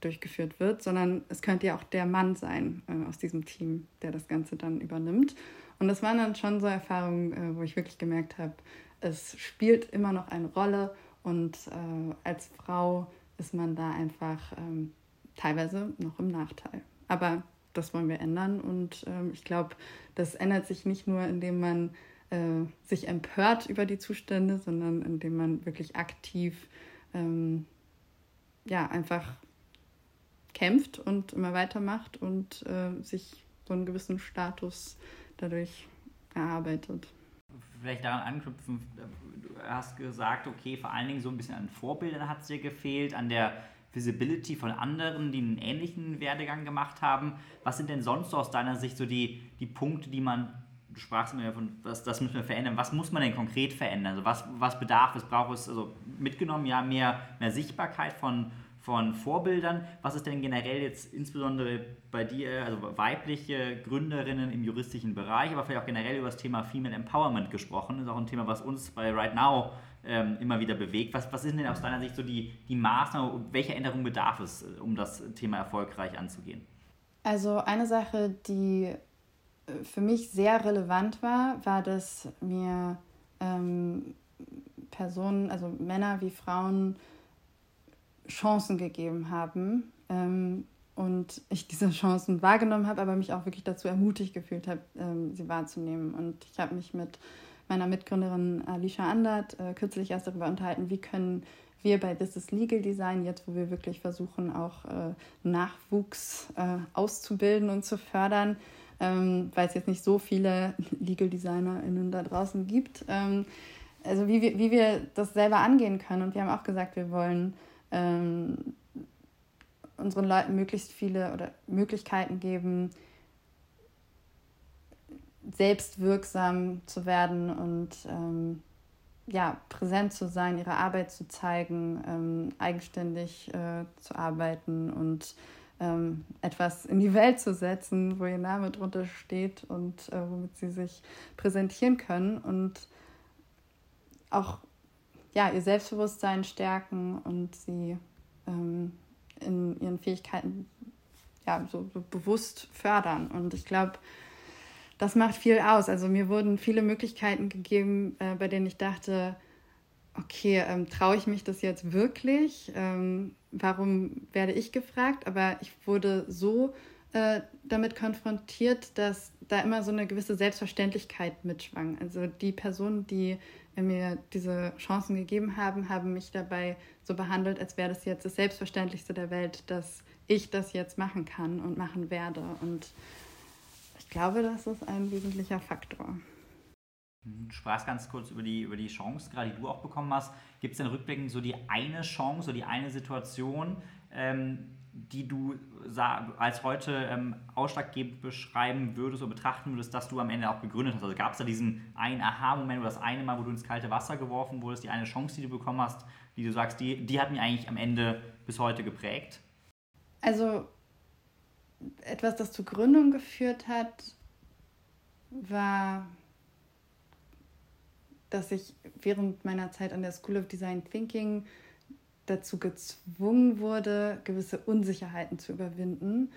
durchgeführt wird, sondern es könnte ja auch der Mann sein äh, aus diesem Team, der das Ganze dann übernimmt. Und das waren dann schon so Erfahrungen, äh, wo ich wirklich gemerkt habe, es spielt immer noch eine Rolle und äh, als Frau ist man da einfach ähm, teilweise noch im Nachteil. Aber das wollen wir ändern und ähm, ich glaube, das ändert sich nicht nur, indem man äh, sich empört über die Zustände, sondern indem man wirklich aktiv ähm, ja einfach kämpft und immer weitermacht und äh, sich so einen gewissen Status dadurch erarbeitet vielleicht daran anknüpfen, du hast gesagt, okay, vor allen Dingen so ein bisschen an Vorbildern hat es dir gefehlt, an der Visibility von anderen, die einen ähnlichen Werdegang gemacht haben. Was sind denn sonst so aus deiner Sicht so die, die Punkte, die man, du sprachst immer davon, was, das müssen wir verändern, was muss man denn konkret verändern? Also was, was bedarf es, braucht es, also mitgenommen, ja, mehr, mehr Sichtbarkeit von, von Vorbildern. Was ist denn generell jetzt insbesondere bei dir, also weibliche Gründerinnen im juristischen Bereich, aber vielleicht auch generell über das Thema Female Empowerment gesprochen? Ist auch ein Thema, was uns bei Right Now ähm, immer wieder bewegt. Was, was sind denn aus deiner Sicht so die, die Maßnahmen, welche Änderungen bedarf es, äh, um das Thema erfolgreich anzugehen? Also eine Sache, die für mich sehr relevant war, war, dass mir ähm, Personen, also Männer wie Frauen, Chancen gegeben haben ähm, und ich diese Chancen wahrgenommen habe, aber mich auch wirklich dazu ermutigt gefühlt habe, ähm, sie wahrzunehmen. Und ich habe mich mit meiner Mitgründerin Alicia Andert äh, kürzlich erst darüber unterhalten, wie können wir bei This is Legal Design, jetzt wo wir wirklich versuchen, auch äh, Nachwuchs äh, auszubilden und zu fördern, ähm, weil es jetzt nicht so viele Legal DesignerInnen da draußen gibt, ähm, also wie wir, wie wir das selber angehen können. Und wir haben auch gesagt, wir wollen ähm, unseren Leuten möglichst viele oder Möglichkeiten geben, selbstwirksam zu werden und ähm, ja, präsent zu sein, ihre Arbeit zu zeigen, ähm, eigenständig äh, zu arbeiten und ähm, etwas in die Welt zu setzen, wo ihr Name drunter steht und äh, womit sie sich präsentieren können und auch ja, ihr Selbstbewusstsein stärken und sie ähm, in ihren Fähigkeiten ja, so, so bewusst fördern. Und ich glaube, das macht viel aus. Also mir wurden viele Möglichkeiten gegeben, äh, bei denen ich dachte, okay, ähm, traue ich mich das jetzt wirklich? Ähm, warum werde ich gefragt? Aber ich wurde so äh, damit konfrontiert, dass da immer so eine gewisse Selbstverständlichkeit mitschwang. Also die Personen, die mir diese Chancen gegeben haben, haben mich dabei so behandelt, als wäre das jetzt das Selbstverständlichste der Welt, dass ich das jetzt machen kann und machen werde. Und ich glaube, das ist ein wesentlicher Faktor. Du sprachst ganz kurz über die, über die Chance, gerade die du auch bekommen hast. Gibt es denn rückblickend so die eine Chance, so die eine Situation, ähm, die du als heute ähm, ausschlaggebend beschreiben würdest oder betrachten würdest, dass du am Ende auch gegründet hast? Also gab es da diesen einen Aha-Moment oder das eine Mal, wo du ins kalte Wasser geworfen wurdest, die eine Chance, die du bekommen hast, die du sagst, die, die hat mich eigentlich am Ende bis heute geprägt? Also etwas, das zur Gründung geführt hat, war, dass ich während meiner Zeit an der School of Design Thinking dazu gezwungen wurde, gewisse Unsicherheiten zu überwinden.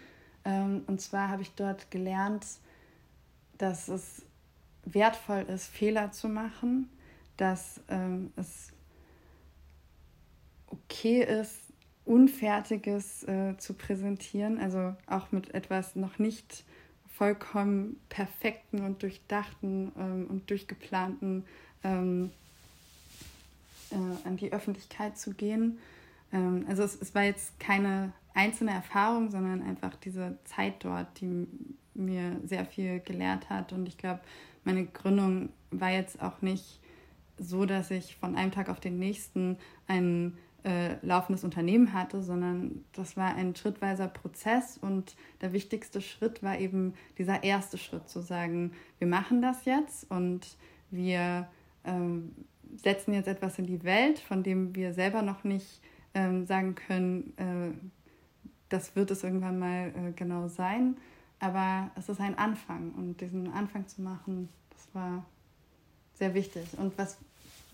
Ähm, und zwar habe ich dort gelernt, dass es wertvoll ist, Fehler zu machen, dass ähm, es okay ist, Unfertiges äh, zu präsentieren, also auch mit etwas noch nicht vollkommen perfekten und durchdachten ähm, und durchgeplanten ähm, äh, an die Öffentlichkeit zu gehen. Ähm, also es, es war jetzt keine einzelne Erfahrung, sondern einfach diese Zeit dort, die mir sehr viel gelehrt hat. Und ich glaube, meine Gründung war jetzt auch nicht so, dass ich von einem Tag auf den nächsten ein äh, laufendes Unternehmen hatte, sondern das war ein schrittweiser Prozess und der wichtigste Schritt war eben dieser erste Schritt zu sagen, wir machen das jetzt und wir setzen jetzt etwas in die Welt, von dem wir selber noch nicht ähm, sagen können, äh, das wird es irgendwann mal äh, genau sein. Aber es ist ein Anfang und diesen Anfang zu machen, das war sehr wichtig. Und was,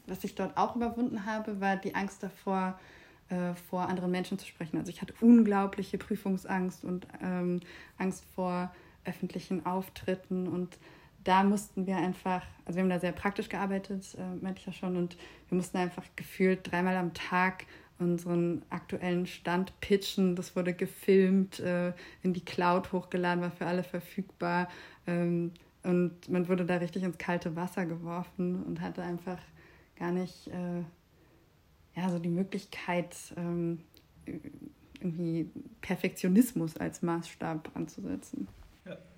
was ich dort auch überwunden habe, war die Angst davor, äh, vor anderen Menschen zu sprechen. Also ich hatte unglaubliche Prüfungsangst und ähm, Angst vor öffentlichen Auftritten und da mussten wir einfach, also wir haben da sehr praktisch gearbeitet, äh, meinte ich ja schon, und wir mussten einfach gefühlt dreimal am Tag unseren aktuellen Stand pitchen. Das wurde gefilmt, äh, in die Cloud hochgeladen, war für alle verfügbar. Ähm, und man wurde da richtig ins kalte Wasser geworfen und hatte einfach gar nicht äh, ja, so die Möglichkeit, ähm, irgendwie Perfektionismus als Maßstab anzusetzen.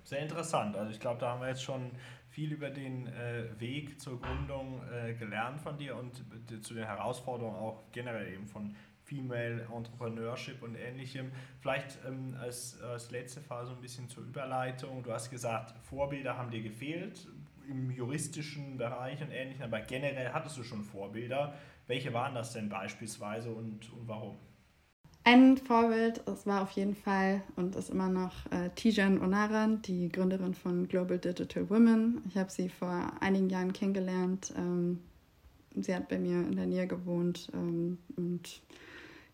Sehr interessant. Also ich glaube, da haben wir jetzt schon viel über den äh, Weg zur Gründung äh, gelernt von dir und zu den Herausforderungen auch generell eben von Female Entrepreneurship und ähnlichem. Vielleicht ähm, als, als letzte Phase ein bisschen zur Überleitung. Du hast gesagt, Vorbilder haben dir gefehlt im juristischen Bereich und ähnlichem, aber generell hattest du schon Vorbilder. Welche waren das denn beispielsweise und, und warum? Ein Vorbild, es war auf jeden Fall und ist immer noch äh, Tijan Onaran, die Gründerin von Global Digital Women. Ich habe sie vor einigen Jahren kennengelernt. Ähm, sie hat bei mir in der Nähe gewohnt ähm, und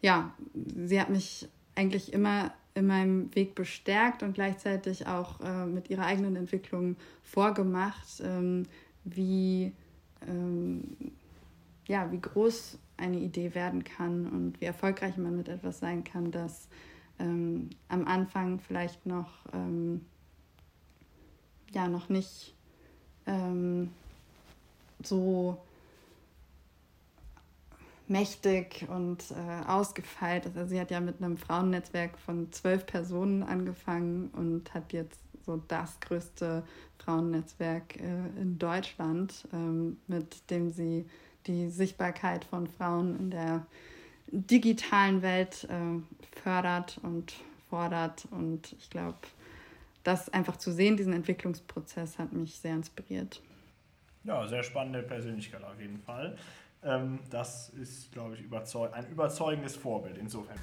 ja, sie hat mich eigentlich immer in meinem Weg bestärkt und gleichzeitig auch äh, mit ihrer eigenen Entwicklung vorgemacht, ähm, wie, ähm, ja, wie groß eine Idee werden kann und wie erfolgreich man mit etwas sein kann, das ähm, am Anfang vielleicht noch, ähm, ja, noch nicht ähm, so mächtig und äh, ausgefeilt ist. Also sie hat ja mit einem Frauennetzwerk von zwölf Personen angefangen und hat jetzt so das größte Frauennetzwerk äh, in Deutschland, ähm, mit dem sie die Sichtbarkeit von Frauen in der digitalen Welt äh, fördert und fordert. Und ich glaube, das einfach zu sehen, diesen Entwicklungsprozess, hat mich sehr inspiriert. Ja, sehr spannende Persönlichkeit auf jeden Fall. Ähm, das ist, glaube ich, überzeug ein überzeugendes Vorbild insofern.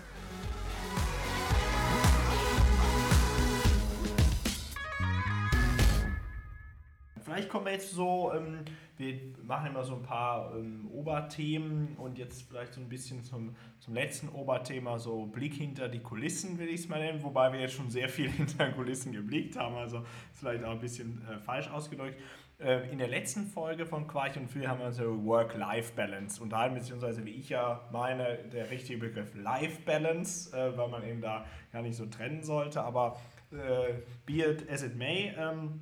Vielleicht kommen wir jetzt so, ähm, wir machen immer so ein paar ähm, Oberthemen und jetzt vielleicht so ein bisschen zum, zum letzten Oberthema, so Blick hinter die Kulissen, will ich es mal nennen, wobei wir jetzt schon sehr viel hinter Kulissen geblickt haben, also ist vielleicht auch ein bisschen äh, falsch ausgedrückt. Äh, in der letzten Folge von Quarch und Phil haben wir über Work-Life-Balance unterhalten, beziehungsweise wie ich ja meine, der richtige Begriff Life-Balance, äh, weil man eben da gar nicht so trennen sollte. Aber äh, be it as it may. Ähm,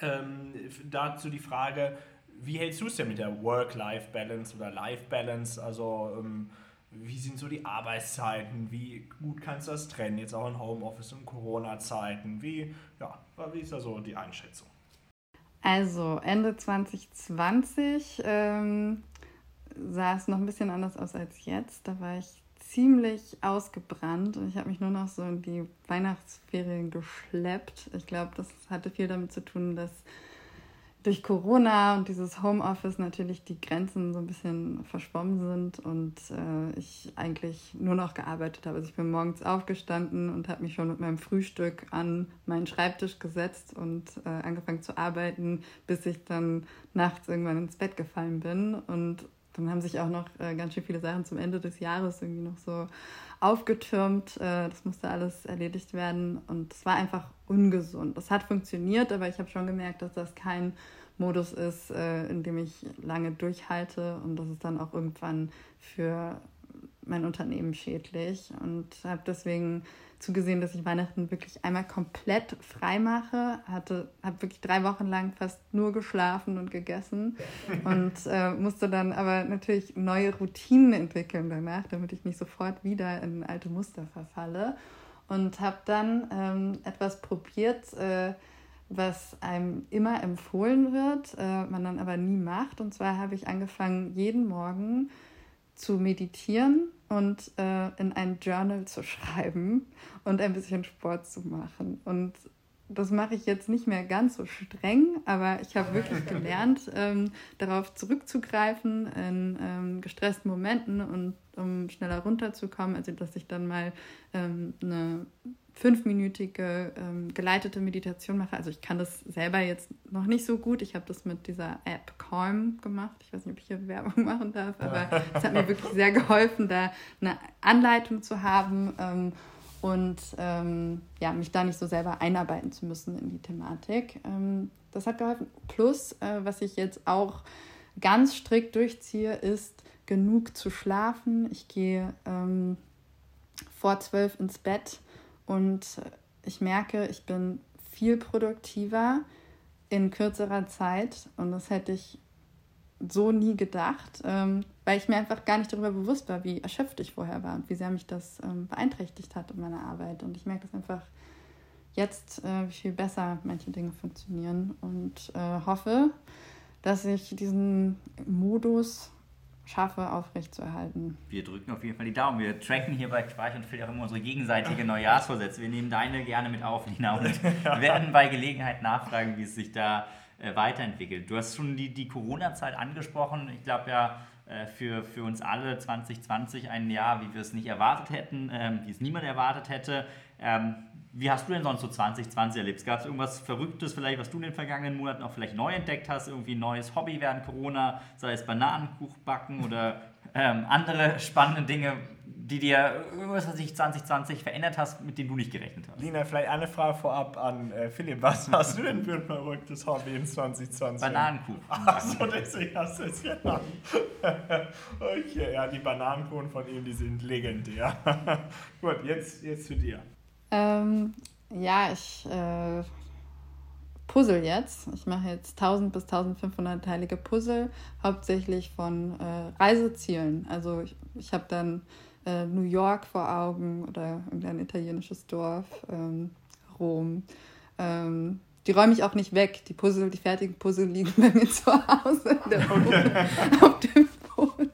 ähm, dazu die Frage, wie hältst du es denn mit der Work-Life-Balance oder Life-Balance? Also ähm, wie sind so die Arbeitszeiten? Wie gut kannst du das trennen? Jetzt auch in Homeoffice und Corona-Zeiten. Wie, ja, wie ist da so die Einschätzung? Also Ende 2020 ähm, sah es noch ein bisschen anders aus als jetzt. Da war ich ziemlich ausgebrannt und ich habe mich nur noch so in die Weihnachtsferien geschleppt. Ich glaube, das hatte viel damit zu tun, dass durch Corona und dieses Homeoffice natürlich die Grenzen so ein bisschen verschwommen sind und äh, ich eigentlich nur noch gearbeitet habe. Also ich bin morgens aufgestanden und habe mich schon mit meinem Frühstück an meinen Schreibtisch gesetzt und äh, angefangen zu arbeiten, bis ich dann nachts irgendwann ins Bett gefallen bin. Und dann haben sich auch noch äh, ganz schön viele Sachen zum Ende des Jahres irgendwie noch so aufgetürmt. Äh, das musste alles erledigt werden und es war einfach ungesund. Das hat funktioniert, aber ich habe schon gemerkt, dass das kein Modus ist, äh, in dem ich lange durchhalte und das ist dann auch irgendwann für mein Unternehmen schädlich und habe deswegen zugesehen, dass ich Weihnachten wirklich einmal komplett frei mache. Hatte, habe wirklich drei Wochen lang fast nur geschlafen und gegessen und äh, musste dann aber natürlich neue Routinen entwickeln danach, damit ich nicht sofort wieder in alte Muster verfalle. Und habe dann ähm, etwas probiert, äh, was einem immer empfohlen wird, äh, man dann aber nie macht. Und zwar habe ich angefangen, jeden Morgen zu meditieren und äh, in ein Journal zu schreiben und ein bisschen Sport zu machen. Und das mache ich jetzt nicht mehr ganz so streng, aber ich habe wirklich gelernt, ähm, darauf zurückzugreifen in ähm, gestressten Momenten und um schneller runterzukommen. Also, dass ich dann mal ähm, eine fünfminütige ähm, geleitete Meditation mache. Also ich kann das selber jetzt noch nicht so gut. Ich habe das mit dieser App Calm gemacht. Ich weiß nicht, ob ich hier Werbung machen darf, aber es hat mir wirklich sehr geholfen, da eine Anleitung zu haben ähm, und ähm, ja, mich da nicht so selber einarbeiten zu müssen in die Thematik. Ähm, das hat geholfen. Plus, äh, was ich jetzt auch ganz strikt durchziehe, ist genug zu schlafen. Ich gehe ähm, vor zwölf ins Bett und ich merke, ich bin viel produktiver in kürzerer Zeit und das hätte ich so nie gedacht, ähm, weil ich mir einfach gar nicht darüber bewusst war, wie erschöpft ich vorher war und wie sehr mich das ähm, beeinträchtigt hat in meiner Arbeit. Und ich merke das einfach jetzt, äh, wie viel besser manche Dinge funktionieren und äh, hoffe, dass ich diesen Modus schaffe, aufrechtzuerhalten. Wir drücken auf jeden Fall die Daumen. Wir tracken hier bei Quarch und Phil auch immer unsere gegenseitige Neujahrsvorsätze. Wir nehmen deine gerne mit auf, Lina, und werden bei Gelegenheit nachfragen, wie es sich da äh, weiterentwickelt. Du hast schon die, die Corona-Zeit angesprochen. Ich glaube ja, äh, für, für uns alle 2020 ein Jahr, wie wir es nicht erwartet hätten, ähm, wie es niemand erwartet hätte. Ähm, wie hast du denn sonst so 2020 erlebt? Gab es irgendwas Verrücktes vielleicht, was du in den vergangenen Monaten auch vielleicht neu entdeckt hast? Irgendwie ein neues Hobby während Corona, sei es Bananenkuchen backen oder ähm, andere spannende Dinge, die dir irgendwas, was sich 2020 verändert hast, mit denen du nicht gerechnet hast? Lina, vielleicht eine Frage vorab an äh, Philipp. Was hast du denn für ein verrücktes Hobby in 2020? Bananenkuchen. Achso, deswegen hast du es genannt. okay, ja, die Bananenkuchen von ihm, die sind legendär. Gut, jetzt, jetzt zu dir. Ähm, ja, ich äh, puzzle jetzt. Ich mache jetzt 1000 bis 1500 teilige Puzzle, hauptsächlich von äh, Reisezielen. Also ich, ich habe dann äh, New York vor Augen oder irgendein italienisches Dorf, ähm, Rom. Ähm, die räume ich auch nicht weg. Die Puzzle, die fertigen Puzzle liegen bei mir zu Hause okay. auf dem Boden.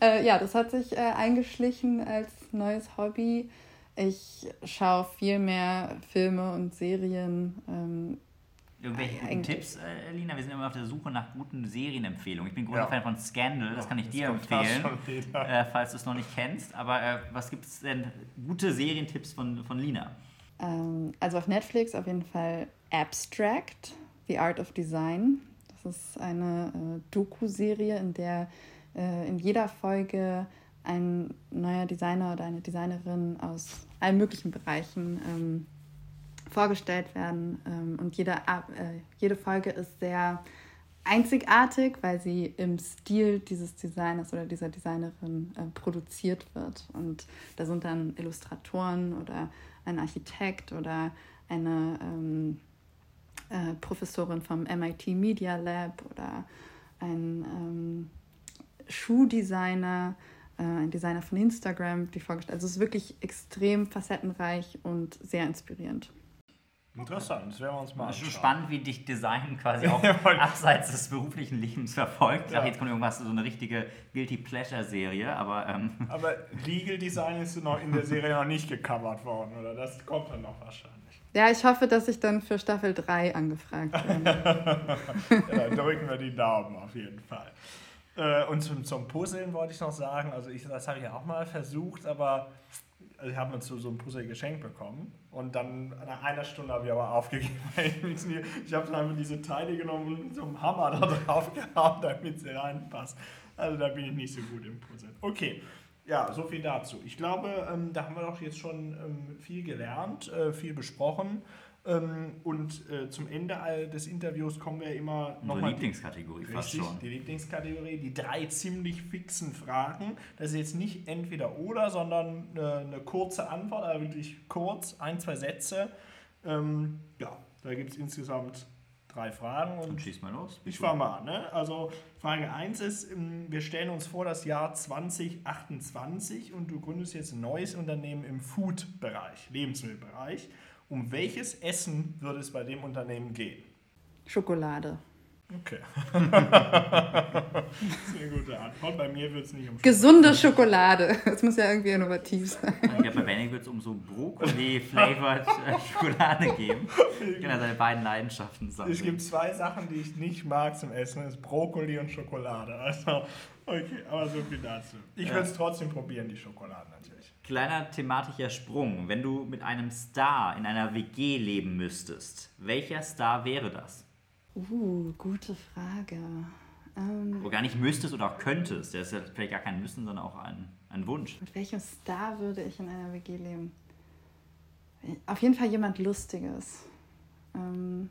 Äh, ja, das hat sich äh, eingeschlichen als neues Hobby. Ich schaue viel mehr Filme und Serien. Ähm, Irgendwelche guten Tipps, äh, Lina? Wir sind immer auf der Suche nach guten Serienempfehlungen. Ich bin großer ja. Fan von Scandal, das kann ich das dir empfehlen, äh, falls du es noch nicht kennst. Aber äh, was gibt es denn gute Serientipps von, von Lina? Ähm, also auf Netflix auf jeden Fall Abstract, The Art of Design. Das ist eine äh, Doku-Serie, in der äh, in jeder Folge ein neuer Designer oder eine Designerin aus allen möglichen Bereichen ähm, vorgestellt werden. Ähm, und jede, äh, jede Folge ist sehr einzigartig, weil sie im Stil dieses Designers oder dieser Designerin äh, produziert wird. Und da sind dann Illustratoren oder ein Architekt oder eine ähm, äh, Professorin vom MIT Media Lab oder ein ähm, Schuhdesigner, äh, ein Designer von Instagram, die vorgestellt. Also es ist wirklich extrem facettenreich und sehr inspirierend. Interessant, das werden wir uns mal Es ist anschauen. schon spannend, wie dich Design quasi auch abseits des beruflichen Lebens verfolgt. Ich dachte, Ja. jetzt kommt irgendwas, so eine richtige Guilty Pleasure-Serie, aber ähm, Aber Legal Design ist noch in der Serie noch nicht gecovert worden, oder? Das kommt dann noch wahrscheinlich. Ja, ich hoffe, dass ich dann für Staffel 3 angefragt werde. Ja, dann drücken wir die Daumen auf jeden Fall. Äh, Und zum, zum Puzzeln wollte ich noch sagen, also ich, das habe ich ja auch mal versucht, aber also ich habe uns so, so ein Puzzle geschenkt bekommen und dann nach einer Stunde habe ich aber aufgegeben. ich habe dann einfach diese Teile genommen und so einen Hammer da drauf gehauen, damit sie reinpasst. Also da bin ich nicht so gut im Puzzeln. Okay, ja, so viel dazu. Ich glaube, ähm, da haben wir doch jetzt schon ähm, viel gelernt, äh, viel besprochen. Ähm, und äh, zum Ende all des Interviews kommen wir immer nochmal Lieblingskategorie fast Richtig, schon. die Lieblingskategorie, die drei ziemlich fixen Fragen. Das ist jetzt nicht entweder oder, sondern eine, eine kurze Antwort, aber wirklich kurz, ein, zwei Sätze. Ähm, ja, da gibt es insgesamt drei Fragen Dann und schieß mal los. ich fange mal an. Ne? Also Frage 1 ist, ähm, wir stellen uns vor das Jahr 2028 und du gründest jetzt ein neues Unternehmen im Food-Bereich, Lebensmittelbereich. Um welches Essen würde es bei dem Unternehmen gehen? Schokolade. Okay. das ist eine gute Antwort. Bei mir wird es nicht um Gesunde Schokolade. Das muss ja irgendwie innovativ sein. Ich glaube, bei Benny wird es um so Brokkoli-flavored äh, Schokolade geben. Ich kann ja seine beiden Leidenschaften Es zusammen. gibt zwei Sachen, die ich nicht mag zum Essen. Das ist Brokkoli und Schokolade. Also, okay, aber so viel dazu. Ich Ja. würde es trotzdem probieren, die Schokolade natürlich. Kleiner thematischer Sprung. Wenn du mit einem Star in einer WG leben müsstest, welcher Star wäre das? Uh, gute Frage. Ähm, Wo gar nicht müsstest oder auch könntest. Der ist ja vielleicht gar kein Müssen, sondern auch ein, ein Wunsch. mit welchem Star würde ich in einer WG leben? Auf jeden Fall jemand Lustiges. Ähm,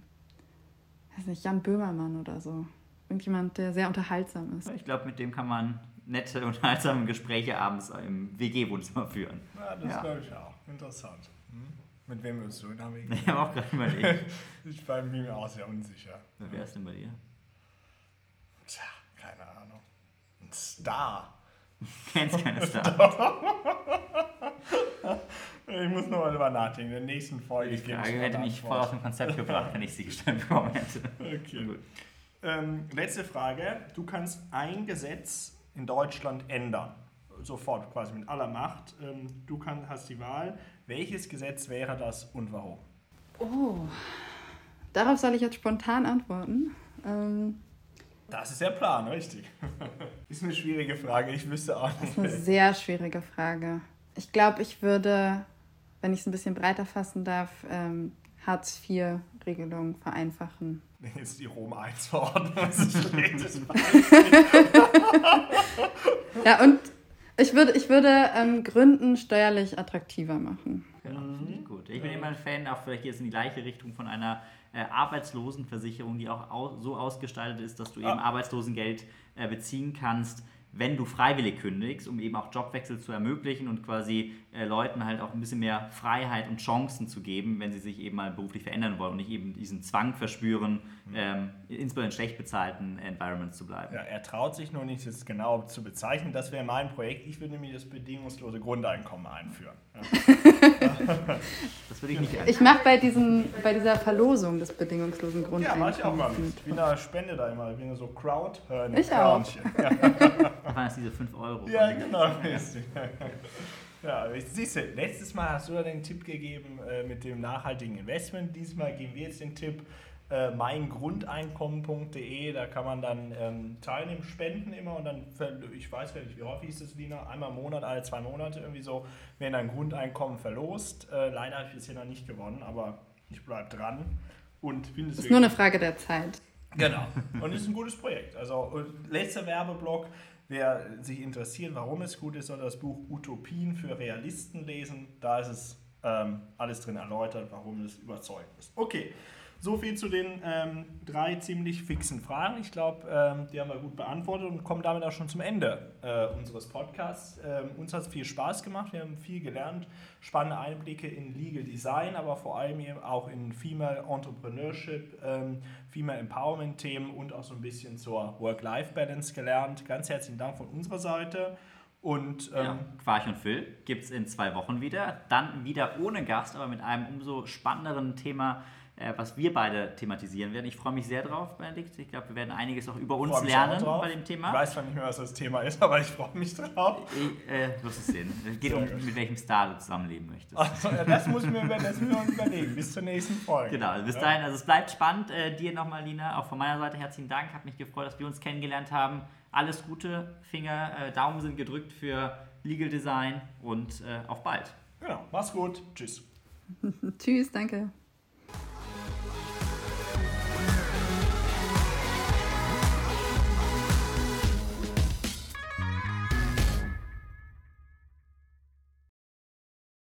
weiß nicht, Jan Böhmermann oder so. Irgendjemand, der sehr unterhaltsam ist. Ich glaube, mit dem kann man nette, unterhaltsame Gespräche abends im WG-Wohnzimmer führen. Ja, das Ja. glaube ich auch. Interessant. Hm? Mit wem würdest du in der WG? Ich habe auch gerade überlegt. Ich war mir auch sehr unsicher. Wer wäre es denn bei dir? Tja, keine Ahnung. Ein Star. Kennst keine Star. Ich muss noch mal drüber nachdenken. In der nächsten Folge Die ich Frage mal hätte mich voll aus dem Konzept gebracht, wenn ich sie gestellt bekommen hätte. Okay. Ähm, letzte Frage. Du kannst ein Gesetz in Deutschland ändern. Sofort, quasi mit aller Macht. Ähm, du kann, hast die Wahl. Welches Gesetz wäre das und warum? Oh, darauf soll ich jetzt spontan antworten. Ähm, Das ist der Plan, richtig. ist eine schwierige Frage. Ich wüsste auch das ist eine nicht. sehr schwierige Frage. Ich glaube, ich würde, wenn ich es ein bisschen breiter fassen darf, ähm, Hartz-IV-Regelung vereinfachen. Jetzt die Rom 1 Verordnung. Schlecht. Ja, und ich würde, ich würde ähm, Gründen steuerlich attraktiver machen. Genau, finde ich gut. Ich bin immer ein Fan, auch vielleicht jetzt in die gleiche Richtung von einer äh, Arbeitslosenversicherung, die auch au so ausgestaltet ist, dass du eben Ah. Arbeitslosengeld äh, beziehen kannst, wenn du freiwillig kündigst, um eben auch Jobwechsel zu ermöglichen und quasi äh, Leuten halt auch ein bisschen mehr Freiheit und Chancen zu geben, wenn sie sich eben mal beruflich verändern wollen und nicht eben diesen Zwang verspüren, ähm, insbesondere in schlecht bezahlten Environments zu bleiben. Ja, er traut sich nur nicht, das genau zu bezeichnen. Das wäre mein Projekt. Ich würde nämlich das bedingungslose Grundeinkommen einführen. Ja. Das würde ich nicht Ich mache bei, bei dieser Verlosung des bedingungslosen Ja, mach ich auch mal Grundeinkommens mit. Wie eine Spende da immer, wie eine so Crowd. Äh, eine Ich auch. Crowdchen. Ja, Das waren jetzt diese 5 Euro. ja genau. Ja, ich- siehst du, letztes Mal hast du ja den Tipp gegeben äh, mit dem nachhaltigen Investment. Diesmal geben wir jetzt den Tipp äh, meingrundeinkommen.de. Da kann man dann ähm, teilnehmen, spenden immer und dann, ich weiß gar nicht, wie häufig ist das, Lina? Einmal im Monat, alle zwei Monate irgendwie so, werden ein Grundeinkommen verlost. Äh, leider habe ich bisher noch nicht gewonnen, aber ich bleibe dran und finde es ist nur eine Frage der Zeit. Genau. Und es ist ein gutes Projekt. Also letzter Werbeblock. Wer sich interessiert, warum es gut ist, soll das Buch Utopien für Realisten lesen. Da ist es ähm, alles drin erläutert, warum es überzeugend ist. Okay. So viel zu den ähm, drei ziemlich fixen Fragen. Ich glaube, ähm, die haben wir gut beantwortet und kommen damit auch schon zum Ende äh, unseres Podcasts. Ähm, uns hat es viel Spaß gemacht, wir haben viel gelernt, spannende Einblicke in Legal Design, aber vor allem eben auch in Female Entrepreneurship, ähm, Female Empowerment Themen und auch so ein bisschen zur Work-Life-Balance gelernt. Ganz herzlichen Dank von unserer Seite. Und ähm, ja, Quarch und Phil gibt es in zwei Wochen wieder. Dann wieder ohne Gast, aber mit einem umso spannenderen Thema, was wir beide thematisieren werden. Ich freue mich sehr drauf, Benedikt. Ich glaube, wir werden einiges auch über uns lernen bei dem Thema. Ich weiß zwar nicht mehr, was das Thema ist, aber ich freue mich drauf. Ich, äh, wirst es sehen. Es geht um, mit welchem Star du zusammenleben möchtest. Also, das, muss mir, das müssen wir uns überlegen. Bis zur nächsten Folge. Genau, also bis dahin. Also es bleibt spannend. Äh, dir nochmal, Lina, auch von meiner Seite herzlichen Dank. Hat mich gefreut, dass wir uns kennengelernt haben alles Gute, Finger, äh, Daumen sind gedrückt für Legal Design und äh, auf bald. Genau, mach's gut. Tschüss. Tschüss, danke.